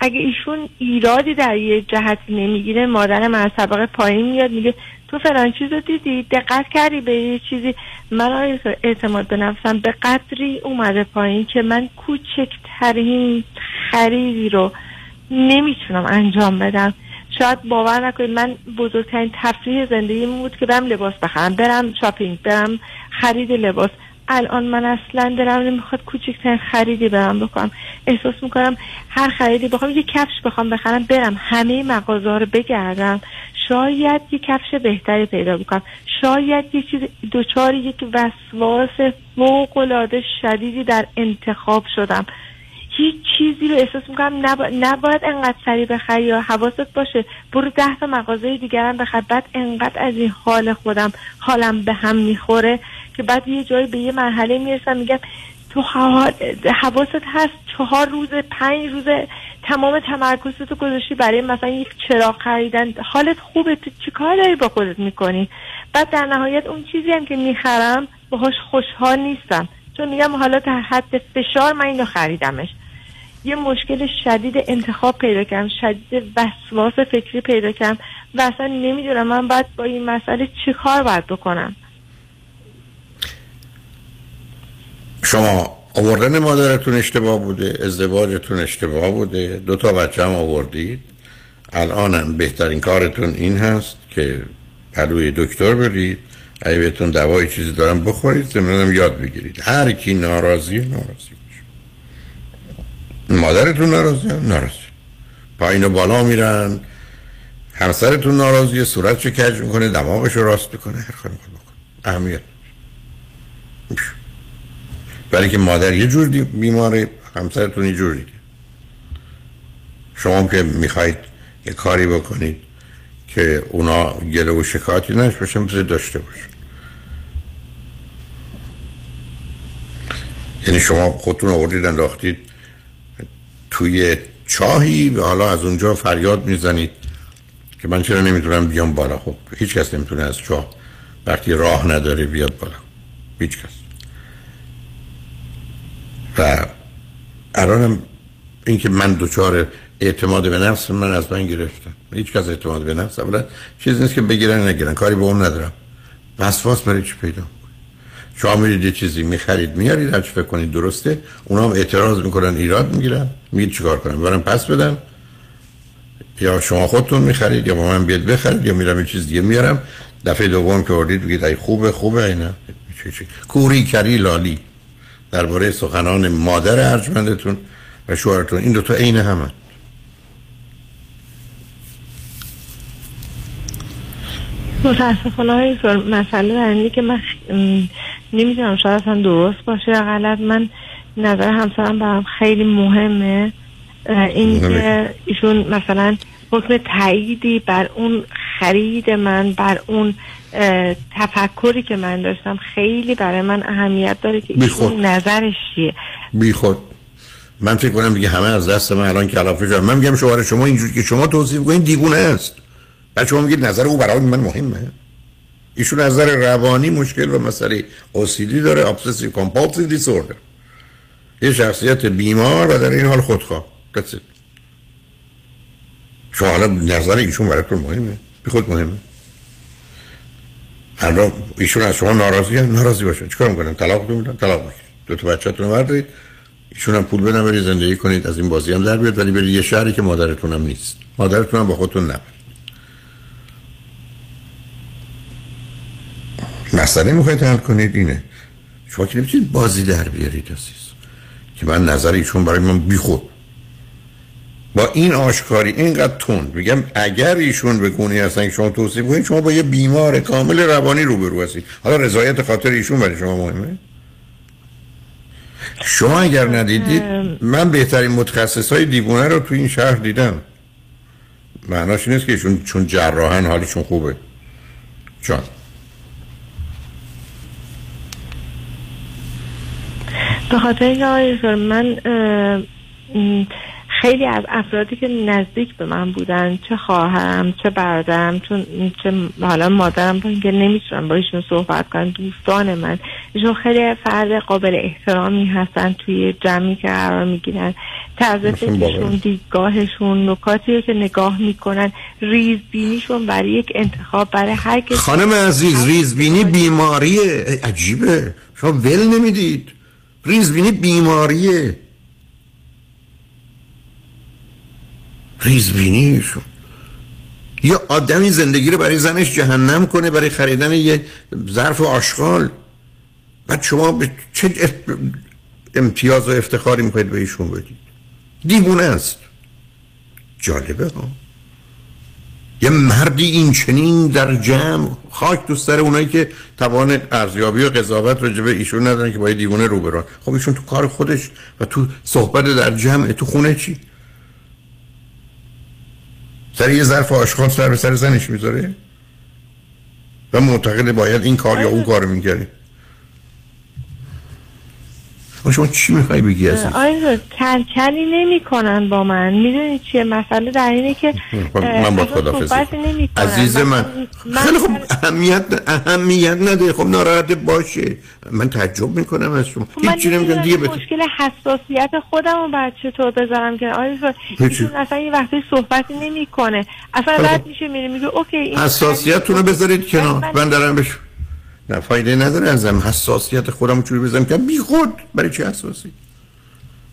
اگه ایشون ایرادی در یه جهتی نمی‌گیره مادر من طبقه پایین میاد میگه تو فلان چیز رو دیدی؟ دقت کردی به یه چیزی؟ من اعتماد به نفسم به قدری اومده پایین که من کوچکترین خریدی رو نمی‌تونم انجام بدم. شاید باور نکنید من بزرگترین تفریح زندگیم بود که برم لباس بخرم برم شاپینگ برم خرید لباس. الان من اصلا دلم نمی‌خواد کوچکترین خریدی برم بکنم احساس می‌کنم هر خریدی بخوام یه کفش بخوام بخرم برم. همه مغازه رو بگردم. شاید یه کفش بهتری پیدا بکنم. شاید یه چیز دوچار یک وسواس فوق العاده شدیدی در انتخاب شدم. هیچ چیزی رو احساس می‌کنم نبا... نباید انقدر سریع بخری یا حواست باشه. برو ده تا مغازه دیگرم بخر بعد انقدر از این حال خودم حالم به هم می‌خوره. که بعد یه جایی به یه مرحله می‌رسم میگم تو حواست هست چهار روز پنج روز تمام تمرکزتو گذاشتی برای مثلا یک چراغ خریدن. حالت خوبه تو چیکار داری با خودت می‌کنی؟ بعد در نهایت اون چیزی هم که می‌خرم باهاش خوشحال نیستم. چون میگم حالا تا حد فشار من اینو خریدمش. یه مشکل شدید انتخاب پیدا کردم شدید وسواس فکری پیدا کردم و اصلا نمی‌دونم من باید با این مسئله چی کار باید بکنم. شما آوردن مادرتون اشتباه بوده ازدواجتون اشتباه بوده؟ دو تا بچه هم آوردید. الانم بهترین کارتون این هست که پلوی دکتر برید اگه بهتون دوای چیزی دارم بخورید زمینم یاد بگیرید. هر کی ناراضی ناراضی مادرتون ناراضی؟ ناراضی. پایین و بالا میرن. همسرتون ناراضیه صورت چه کج می‌کنه دماغش رو راست می‌کنه هر کاری بکنه. اهمیت برای که مادر یه جور بیماره همسرتون یه جور دیگه شما که می‌خواید یه کاری بکنید که اونا گله و شکایتی نش باشن بذار داشته باشه یعنی شما خودتون آوردید انداختید توی چاهی و حالا از اونجا فریاد می‌زنید که من چرا نمی‌تونم بیام بالا؟ خب هیچ کس نمی‌تونه از چاه وقتی راه نداره بیاد بالا. هیچ کس و الانم اینکه من دوچار اعتماد به نفس من از من گرفتن. هیچ کس اعتماد به نفس اولا چیز نیست که بگیرن نگیرن. کاری به اون ندارم. وسواس برای چی پیدا شما میرید یه چیزی می‌خرید میارید هرچی فکر کنید درسته. اونا هم اعتراض می‌کنن ایراد می‌گیرن. میگید چیکار کنم؟ برم پس بدم یا شما خودتون می‌خرید یا با من بیاد بخرید یا میرم یه چیز دیگه میارم. دفعه دوم که وردید بگید ای خوبه خوبه اینا کوری کری لالی. درباره سخنان مادر ارجمندتون و شوهرتون. این دوتا عین همه. متاسفانه های مسئله در که من نمی‌دونم شاید اصلا درست باشه یا غلط. من نظر همسرم برام خیلی مهمه. این که ایشون مثلا حکم تاییدی بر اون خرید من بر اون تفکری که من داشتم خیلی برای من اهمیت داره که ایشون نظرش چیه؟ بی خود من فکر کنم دیگه همه از دست من الان کلافه شدن. من میگم شوهر شما اینجوری که شما توصیف کنید دیوونه است. بعد شما میگید نظر او برای من مهمه. ایشون نظر روانی مشکل و مسئله OCD داره obsessive compulsive disorder یه شخصیت بیمار و در این حال خودخواه. شما حالا نظر ایشون براتون مهمه. بی خود مهمه. حالا ایشون از شما ناراضی هم ناراضی باشن. چیکار می‌کنن؟ طلاق میدن طلاق می‌گیرن دو تا بچه‌تون رو بردارید. ایشون هم پول بدن برید زندگی کنید از این بازی هم در بیاد ولی برید یه شهری که مادرتون هم نیست. مادرتون هم با خودتون نبرید مسئله می‌خواید حل کنید اینه. شما که نمی‌تونید بازی در بیارید عزیز. که من نظر ایشون برای من بیخود. با این آشکاری اینقدر تون میگم اگر ایشون به گونی هستن که شما توصیف کنید شما با یه بیمار کامل روانی روبرو هستید. حالا رضایت خاطر ایشون برای شما مهمه؟ شما اگر ندیدید من بهترین متخصص های دیوونه رو تو این شهر دیدم. معناش نیست که ایشون چون جراحن حالشون خوبه. چون به خاطر من خیلی از افرادی که نزدیک به من بودن چه خواهرم چه برادرم چون چه حالا مادرم با اینکه نمی‌تونم با ایشون صحبت کنم دوستان من. ایشون خیلی فرد قابل احترامی هستن توی جمعی که قرار می‌گیرن. طرز فکرشون دیدگاهشون نکاتی که نگاه می‌کنن ریزبینیشون برای یک انتخاب برای هر کسی. خانم عزیز ریزبینی بیماری عجیبه. شما ول نمی‌دید. ریزبینی بیماریه. ریزبینیشون. یه آدمی زندگی رو برای زنش جهنم کنه برای خریدن یه ظرف آشغال. بعد شما به چه امتیاز و افتخاری می‌خواید به ایشون بدید؟ دیوونه است. جالبه ها. یه مردی این چنین در جمع خاک دوست داره اونایی که توان ارزیابی و قضاوت راجع به ایشون ندارن که با یه دیوونه روبران خب ایشون تو کار خودش و تو صحبت در جمع تو خونه چی؟ سر یه ظرف آشغال سر به سر زنش می‌ذاره؟ و معتقد باید این کار یا اون کار می‌کردی شما چی می‌خوای بگی از این؟ آیا کلکلی نمی کنن با من. می‌دونی چیه؟ مسئله در اینه که خب، من با خدافزی عزیز من خیلی خوب اهمیت اهمیت نده. خب ناراحت باشه. من تعجب می‌کنم از شما. خب من نمی‌دونم دیگه بت... مشکل حساسیت خودم رو بعد چطور بذارم که آیا اصلا این وقتی صحبتی نمی‌کنه. اصلا بعد میشه میره میگه اوکی حساسیتتون رو بذارید کنار. من دارم بشو نه فایده نداره ازم حساسیت خودم چوری بزنم. که بی خود. برای چه حساسی؟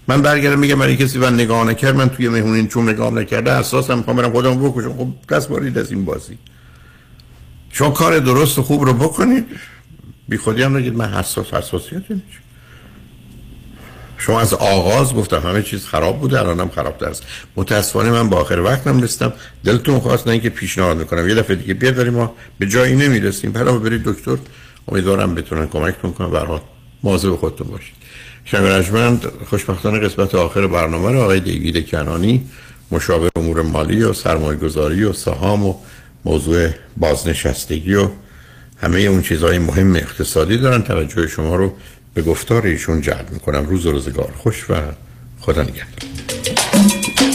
من برگردم میگم برای کسی من نگاه نکرد من توی مهمونین چون نگاه نکرده حساسم. می‌خوام برم خودم بکشم. خب دست بارید از این بازی. شما کار درست و خوب رو بکنید. بی خودی هم نگید. من حساس حساسیت نیست. شما از آغاز گفتم همه چیز خراب بوده. الانم خراب است. متاسفانه من با آخر وقتم رسیدم. دلتون خواست نه اینکه پیشنهاد می‌کنم. یه دفعه دیگه بیاد ما به جایی نمی‌رسیم. برای برید دکتر. امیدوارم بتونن کمکتون کنم هر به خودتون باشید. شنگرجمند خوشبختانه قسمت آخر برنامه رو آقای دیوید کنانی مشاور امور مالی و سرمایه گذاری و سهام و موضوع بازنشستگی و همه اون چیزهای مهم اقتصادی دارن. توجه شما رو به گفتار ایشون جلب می‌کنم. روز و روزگار خوش و خدا نگهدار.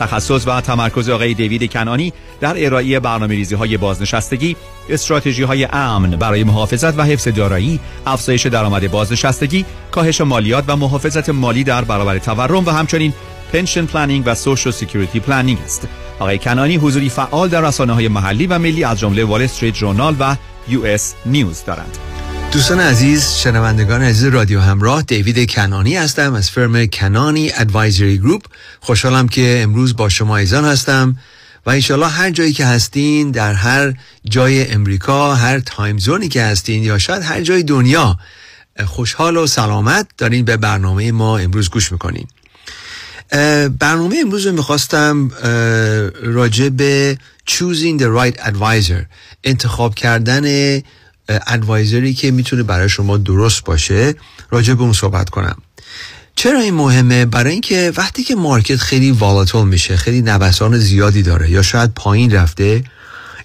تخصص و تمرکز آقای دیوید کنانی در ارائه برنامه ریزی های بازنشستگی استراتژی های امن برای محافظت و حفظ دارایی افزایش درآمد بازنشستگی کاهش مالیات و محافظت مالی در برابر تورم و همچنین pension planning و social security planning است. آقای کنانی حضوری فعال در رسانه های محلی و ملی از جمله Wall Street Journal و U.S. News دارند. دوستان عزیز شنوندگان عزیز رادیو همراه دیوید کنانی هستم از firm کنانی Advisory Group. خوشحالم که امروز با شما عزیزان هستم و انشالله هر جایی که هستین در هر جای امریکا هر time zone ی که هستین یا شاید هر جای دنیا خوشحال و سلامت دارین به برنامه ما امروز گوش می‌کنین. برنامه امروز رو می‌خواستم راجع به choosing the right advisor انتخاب کردن ادوایزری که می‌تونه برای شما درست باشه راجع به اون صحبت کنم. چرا این مهمه؟ برای اینکه وقتی که مارکت خیلی والاتول میشه خیلی نوسان زیادی داره یا شاید پایین رفته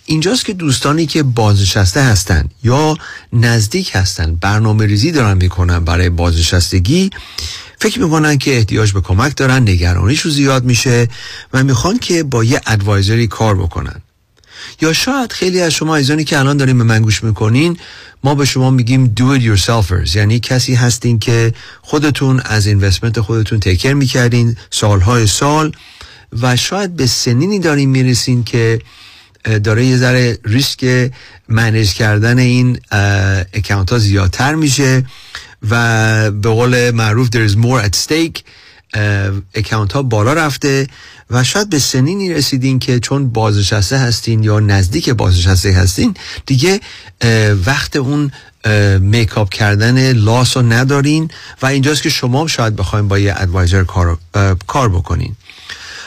اینجاست که دوستانی که بازنشسته هستن یا نزدیک هستن برنامه ریزی دارن می‌کنن برای بازنشستگی فکر می‌کنن که احتیاج به کمک دارن نگرانیشون زیاد میشه و می‌خوان که با یه ادوایزری کار بکنن. یا شاید خیلی از شما ایزانی که الان داریم به من گوش می‌کنین ما به شما میگیم do it yourselfers. یعنی کسی هستین که خودتون از اینوستمنت خودتون تکر می‌کردین سالهای سال و شاید به سنینی دارین می‌رسین که داره یه ذره ریسک manage کردن این account ها زیادتر میشه و به قول معروف there is more at stake account ها بالا رفته. و شاید به سنینی رسیدین که چون بازنشسته هستین یا نزدیک بازنشسته هستین دیگه وقت اون make up کردن loss رو ندارین و اینجاست که شما شاید بخواین با یه advisor کار, کار بکنین.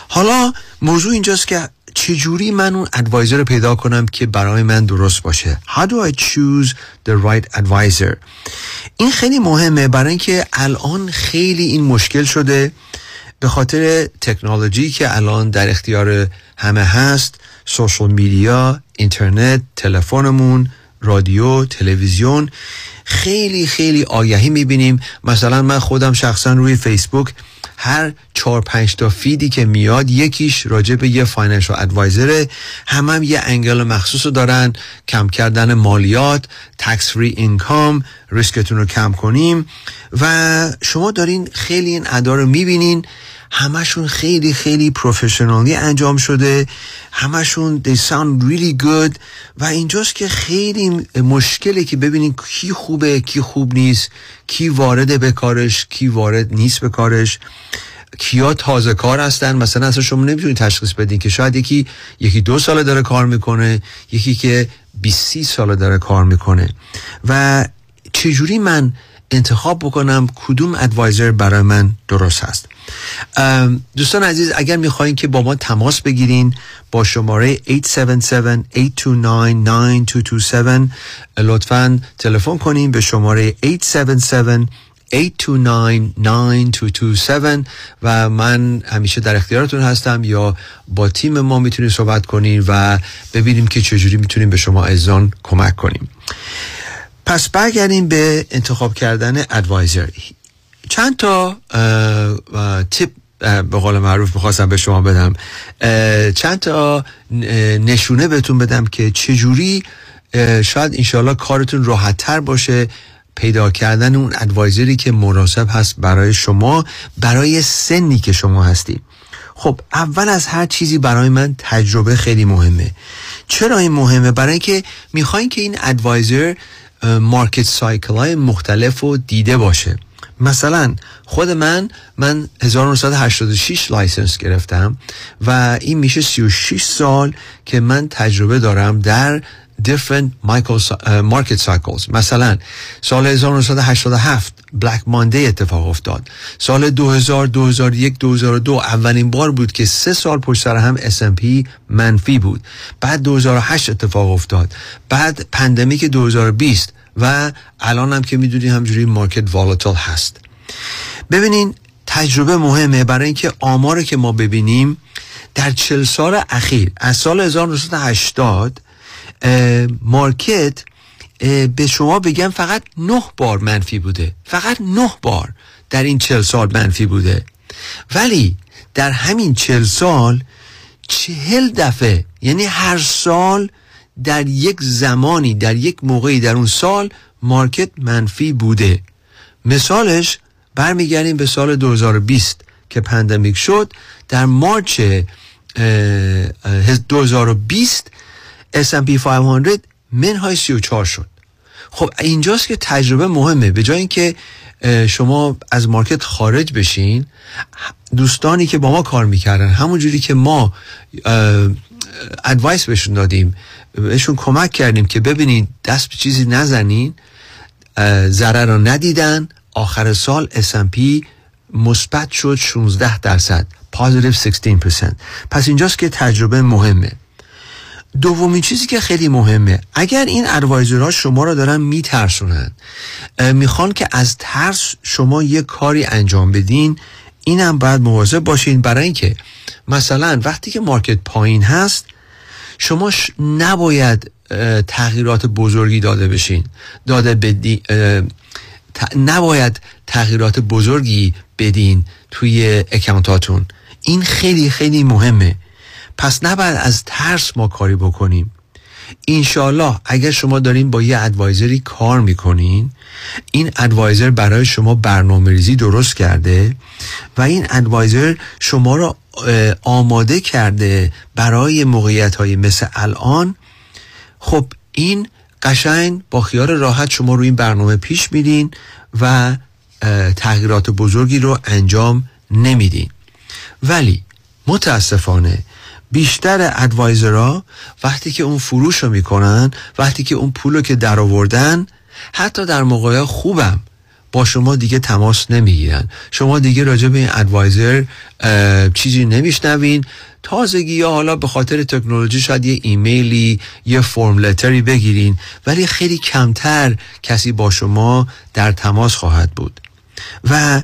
حالا موضوع اینجاست که چجوری من اون ادوایزر رو پیدا کنم که برای من درست باشه. How do I choose the right advisor? این خیلی مهمه برای اینکه الان خیلی این مشکل شده. به خاطر تکنولوژی که الان در اختیار همه هست سوشال میدیا اینترنت تلفنمون رادیو تلویزیون خیلی خیلی آگهی می‌بینیم. مثلا من خودم شخصا روی فیسبوک هر چهار پنج تا feed ی که میاد یکیش راجع به یه financial advisor ه. هم هم یه angle مخصوص دارن. کم کردن مالیات tax free income risk تون رو کم کنیم. و شما دارین خیلی این ad ا رو می‌بینین. همشون خیلی خیلی professionally انجام شده. همشون they sound really good. و اینجاست که خیلی مشکله که ببینین کی خوبه کی خوب نیست کی وارد به کارش کی وارد نیست به کارش. کیا تازه کار هستن. مثلا اصلا شما نمی‌تونید تشخیص بدین که شاید یکی یکی دو ساله داره کار می‌کنه یکی که 20 سی ساله داره کار می‌کنه. و چجوری من انتخاب بکنم کدوم ادوایزر برای من درست هست؟ دوستان عزیز اگر می‌خواین که با ما تماس بگیرین با شماره 877-829-9227 لطفا تلفن کنین به شماره 877 829-9227 و من همیشه در اختیارتون هستم یا با تیم ما می‌تونید صحبت کنین و ببینیم که چجوری می‌تونیم به شما ازان کمک کنیم. پس برگردیم به انتخاب کردن ادوایزر چند تا تیپ به قول معروف می‌خواستم به شما بدم. چند تا نشونه بهتون بدم که چجوری شاید انشاءالله کارتون راحت تر باشه. پیدا کردن اون advisor ی که مناسب هست برای شما برای سنی که شما هستی. خب اول از هر چیزی برای من تجربه خیلی مهمه. چرا این مهمه؟ برای اینکه می‌خواین که این advisor market cycle های مختلف رو دیده باشه. مثلا خود من من 1986 license گرفتم و این میشه 36 سال که من تجربه دارم در different market cycles. مثلا سال 1987 Black Monday اتفاق افتاد. سال 2000 2001 2002 اولین بار بود که سه سال پشت سر هم S&P منفی بود. بعد 2008 اتفاق افتاد. بعد pandemic 2020 و الان هم که می‌دونی همینجوری market volatile هست. ببینین تجربه مهمه برای اینکه آمار که ما ببینیم در چل سال اخیر از سال 1980 مارکت به شما بگم فقط نه بار منفی بوده. فقط نه بار در این چل سال منفی بوده. ولی در همین چل سال چهل دفعه یعنی هر سال در یک زمانی در یک موقعی در اون سال market منفی بوده. مثالش برمیگردیم به سال 2020 که pandemic شد. در مارچ 2020 S&P 500 منهای 34 شد. خب اینجاست که تجربه مهمه. به جای اینکه شما از market خارج بشین دوستانی که با ما کار می‌کردن همون جوری که ما advice بهشون دادیم بهشون کمک کردیم که ببینین دست به چیزی نزنین ضرر رو ندیدن. آخرش S&P مثبت شد 16 درصد positive 16% پس اینجاست که تجربه مهمه. دومین چیزی که خیلی مهمه اگر این advisor ها شما را دارن میترسونن می‌خوان که از ترس شما یه کاری انجام بدین اینم باید مواظب باشین. برای اینکه مثلا وقتی که مارکت پایین هست شما نباید تغییرات بزرگی داده بشین. داده بدی نباید تغییرات بزرگی بدین توی اکانتاتون. این خیلی خیلی مهمه. پس نباید از ترس ما کاری بکنیم. اینشالله اگر شما دارین با یه ادوایزری کار می‌کنین این ادوایزر برای شما برنامه ریزی درست کرده و این ادوایزر شما را آماده کرده برای موقعیت های مثل الان. خب این قشنگ با خیال راحت شما رو این برنامه پیش میدین و تغییرات بزرگی رو انجام نمیدین. ولی متاسفانه بیشتر ادوایزرها وقتی که اون فروش رو می‌کنن وقتی که اون پول رو که در آوردن حتی در موقع خوبم با شما دیگه تماس نمی‌گیرن. شما دیگه راجع به این ادوایزر چیزی نمیشنوین. تازگی یا حالا به خاطر تکنولوژی شاید یه ایمیلی یه فرم لتری بگیرین ولی خیلی کمتر کسی با شما در تماس خواهد بود. و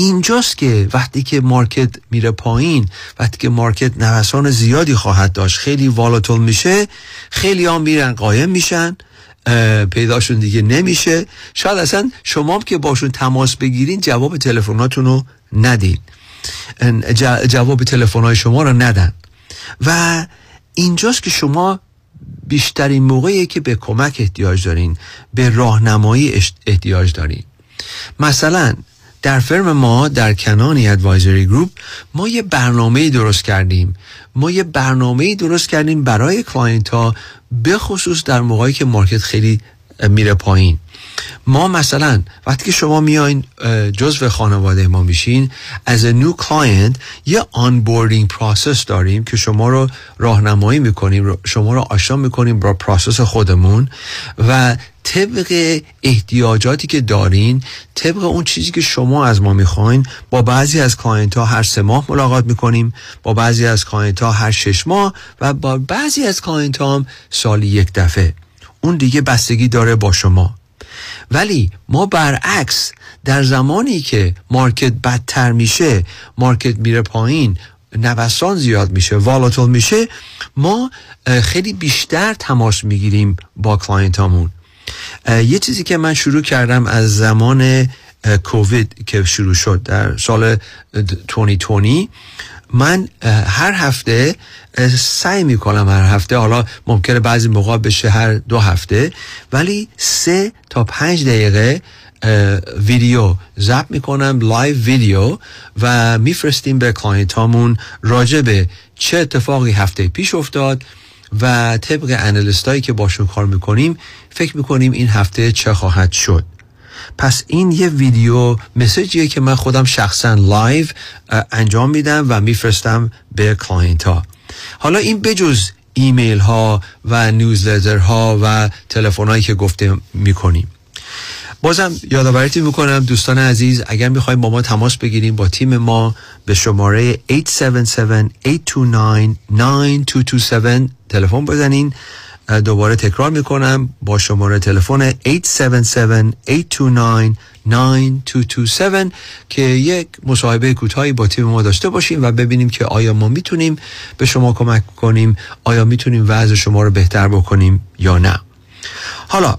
اینجاست که وقتی که مارکت میره پایین وقتی که مارکت نوسان زیادی خواهد داشت خیلی والاتول میشه خیلی هم میرن قایم میشن پیداشون دیگه نمیشه. شاید اصلا شما که باشون تماس بگیرین جواب تلفناتون رو ندین. جواب تلفن های شما رو ندن. و اینجاست که شما بیشترین موقعی که به کمک احتیاج دارین به راهنمایی احتیاج دارین. مثلا در firm ما در Kanani Advisory Group ما یه برنامه درست کردیم. ما یه برنامه درست کردیم برای client ها به خصوص در موقعی که market خیلی میره پایین. ما مثلا وقتی که شما میاین جزو خانواده ما میشین از new client یه onboarding process داریم که شما رو راهنمایی می‌کنیم شما رو آشنا می‌کنیم با process خودمون و طبق احتیاجاتی که دارین طبق اون چیزی که شما از ما می‌خواین با بعضی از client ها هر سه ماه ملاقات می‌کنیم با بعضی از client ها هر شش ماه و با بعضی از client ها هم سالی یک دفعه. اون دیگه بستگی داره با شما. ولی ما برعکس در زمانی که market بدتر میشه market میره پایین نوسان زیاد میشه volatile میشه ما خیلی بیشتر تماس می‌گیریم با client هامون یه چیزی که من شروع کردم از زمان کووید که شروع شد در سال 2020 من هر هفته سعی می‌کنم هر هفته حالا ممکنه بعضی موقع بشه هر دو هفته ولی سه تا پنج دقیقه ویدیو ضبط می‌کنم live video و میفرستیم به client هامون راجع به چه اتفاقی هفته پیش افتاد و طبق analyst هایی که باشون کار می‌کنیم فکر می‌کنیم این هفته چه خواهد شد. پس این یه video message یه که من خودم شخصا live انجام میدم و میفرستم به client ها حالا این بجز ایمیل ها و newsletter ها و تلفن هایی که گفته می‌کنیم. بازم یادآوریتون می‌کنم دوستان عزیز اگر می‌خوایم با ما تماس بگیریم با تیم ما به شماره 877-829-9227 تلفن بزنین. دوباره تکرار می‌کنم با شماره تلفن 877-829-9227 که یک مصاحبه کوتاهی با تیم ما داشته باشیم و ببینیم که آیا ما می‌تونیم به شما کمک کنیم آیا می‌تونیم وضع شما رو بهتر بکنیم یا نه. حالا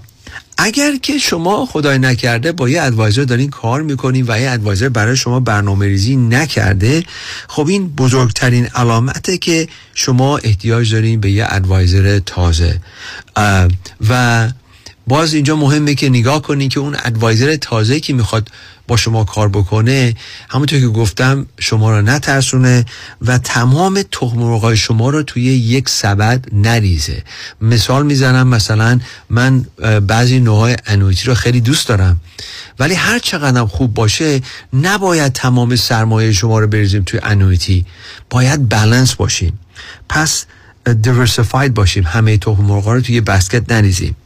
اگر که شما خدای نکرده با یه ادوایزر دارین کار می‌کنین و یه ادوایزر برای شما برنامه ریزی نکرده خب این بزرگترین علامته که شما احتیاج دارین به یه ادوایزر تازه. و باز اینجا مهمه که نگاه کنین که اون ادوایزر تازه که می‌خواد با شما کار بکنه همونطور که گفتم شما رو نترسونه و تمام تخم شما رو توی یک سبد نریزه. مثال می‌زنم مثلا من بعضی نوعهای انویتی رو خیلی دوست دارم ولی هر چقدر خوب باشه نباید تمام سرمایه شما رو بریزیم توی annuity. باید بالانس باشیم پس diversified باشیم همه تخم مرغا رو توی basket نریزیم.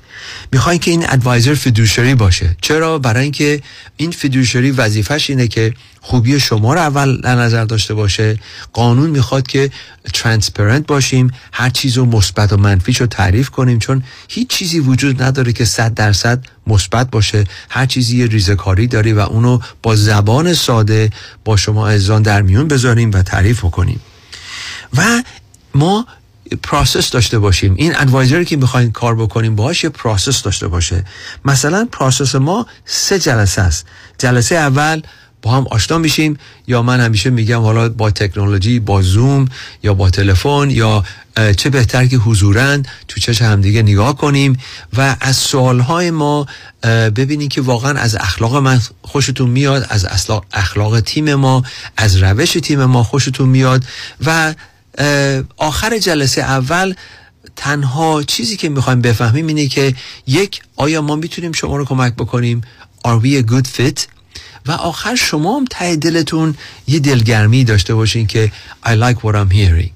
می‌خواین که این advisor fiduciary باشه. چرا؟ برای اینکه این fiduciary وظیفش اینه که خوبی شما رو اول در نظر داشته باشه. قانون می‌خواد که transparent باشیم هر چیز رو مثبت و منفیش رو تعریف کنیم چون هیچ چیزی وجود نداره که صد درصد مثبت باشه. هر چیزی یه ریزکاری داری و اونو با زبان ساده با شما عزیزان در میون بذاریم و تعریف کنیم و ما process داشته باشیم. این advisor ی که می‌خواین کار بکنیم باهاش یه process داشته باشه. مثلا process ما سه جلسه است. جلسه اول با هم آشنا میشیم یا من همیشه میگم حالا با تکنولوژی با زوم یا با تلفن یا چه بهتر که حضورن تو چش همدیگه نگاه کنیم و از سوالهای ما ببینیم که واقعا از اخلاق من خوشتون میاد از اخلاق تیم ما از روش تیم ما خوشتون میاد و آخر جلسه اول تنها چیزی که می‌خوایم بفهمیم اینه که یک آیا ما می‌تونیم شما رو کمک بکنیم؟ Are we a good fit? و آخر شما هم ته دلتون یه دلگرمی داشته باشین که I like what I'm hearing.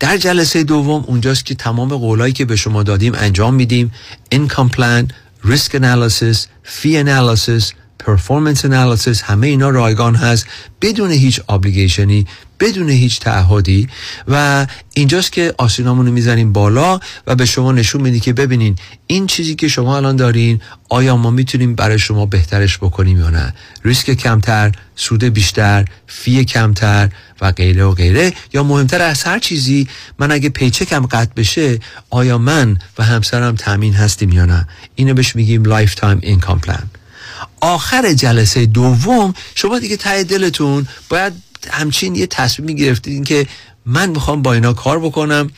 در جلسه دوم اونجاست که تمام قولایی که به شما دادیم انجام میدیم. Income plan, risk analysis, fee analysis, performance analysis همه اینا رایگان هست. بدون هیچ ابلیگیشنی بدون هیچ تعهدی و اینجاست که آسینامونو می‌زنیم بالا و به شما نشون میدی که ببینین این چیزی که شما الان دارین آیا ما می‌تونیم برای شما بهترش بکنیم یا نه؟ ریسک کمتر سود بیشتر fee کمتر و غیره و غیره. یا مهمتر از هر چیزی من اگه paycheck م قطع بشه آیا من و همسرم تامین هستیم یا نه؟ اینو بهش میگیم lifetime income plan آخر جلسه دوم شما دیگه ته دلتون باید همچین یه تصمیم گرفتین که من می‌خوام با اینا کار بکنم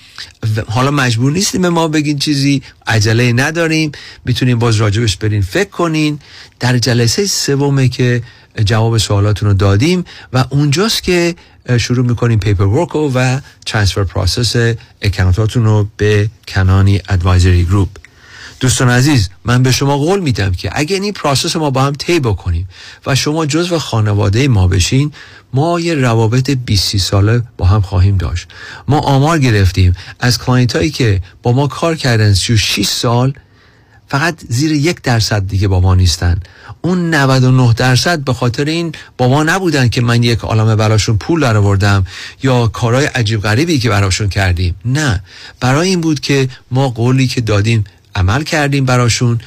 حالا مجبور نیستیم به ما بگین چیزی عجله نداریم می‌تونیم باز راجبش برین فکر کنین. در جلسه سومه که جواب سوالاتون رو دادیم و اونجاست که شروع می‌کنیم paperwork و transfer process account اتون رو به Kanani Advisory Group دوستان عزیز من به شما قول میدم که اگه این process ما با هم طی بکنیم و شما جزو خانواده ما بشین ما یه روابط 20 ساله با هم خواهیم داشت. ما آمار گرفتیم. از client هایی که با ما کار کردن 36 سال فقط زیر یک درصد دیگه با ما نیستن. اون 99 درصد به خاطر این با ما نبودن که من یک عالمه براشون پول در یا کارهای عجیب غریبی که براشون کردیم. نه. برای این بود که ما قولی که دادیم عمل کردیم براشون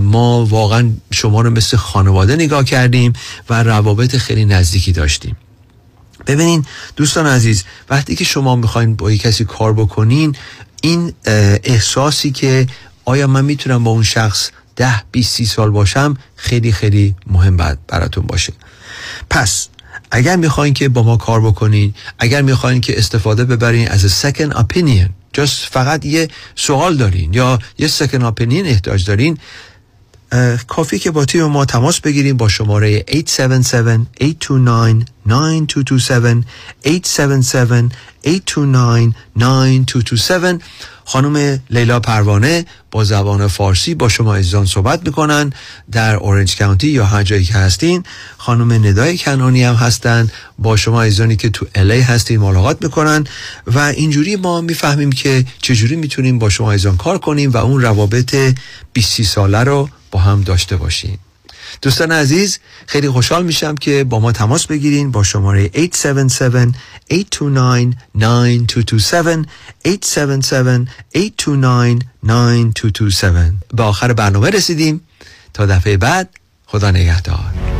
ما واقعا شما رو مثل خانواده نگاه کردیم و روابط خیلی نزدیکی داشتیم. ببینین دوستان عزیز وقتی که شما می‌خواین با کسی کار بکنین این احساسی که آیا من می‌تونم با اون شخص ده 20 سی سال باشم خیلی خیلی مهم براتون باشه. پس اگر می‌خواین که با ما کار بکنین اگر می‌خواین که استفاده ببرین از second opinion فقط یه سوال دارین یا یه سکن اپینین احتیاج دارین کافی که با تیم ما تماس بگیریم با شماره 877-829-9227 877-829-9227 خانم لیلا پروانه با زبان فارسی با شما عزیزان صحبت می‌کنن در اورنج کانتی یا هر جایی که هستین. خانم ندای کنانی هم هستن. با شما عزیزانی که تو الی هستین ملاقات می‌کنن. و اینجوری ما می‌فهمیم که چجوری می‌تونیم با شما عزیزان کار کنیم و اون روابط 20 ساله رو با هم داشته باشیم. دوستان عزیز خیلی خوشحال میشم که با ما تماس بگیرین با شماره 877-829-9227 877-829-9227 به آخر برنامه رسیدیم تا دفعه بعد خدا نگهدار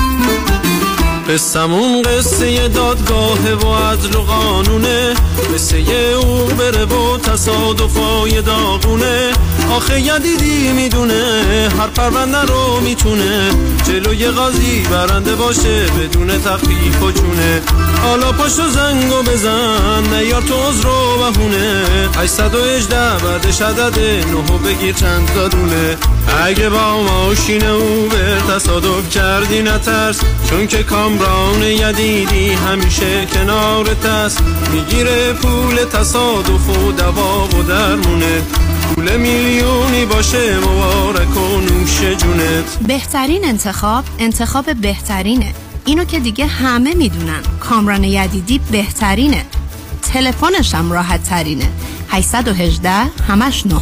قصمون قصه دادگاه و عدل و قانونه. قصه او بره و تصادفای داغونه. آخه یدیدی می‌دونه هر پرونده رو می‌تونه. جلوی قاضی برنده باشه بدون تخفیف و چونه حالا پاشو زنگو بزن نیار تو رو بهونه. 818 بعدش عدد نهو بگیر چند دادونه اگه با ماشین او به تصادف کردی نترس. چون که کامران یدیدی همیشه کنار تست می‌گیره پول تصادف و دوا و درمونه. پول میلیونی باشه مبارک و نوش جونت. بهترین انتخاب انتخاب بهترینه. اینو که دیگه همه می‌دونن. کامران یدیدی بهترینه. تلفنش هم راحت ترینه 818 همش نه.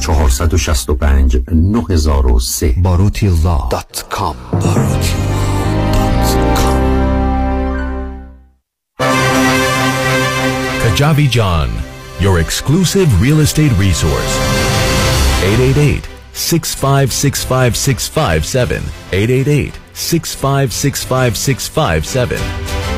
465 9003 باروتی دات کام Kajabi John, your exclusive real estate resource. 888 6565657 888 6565657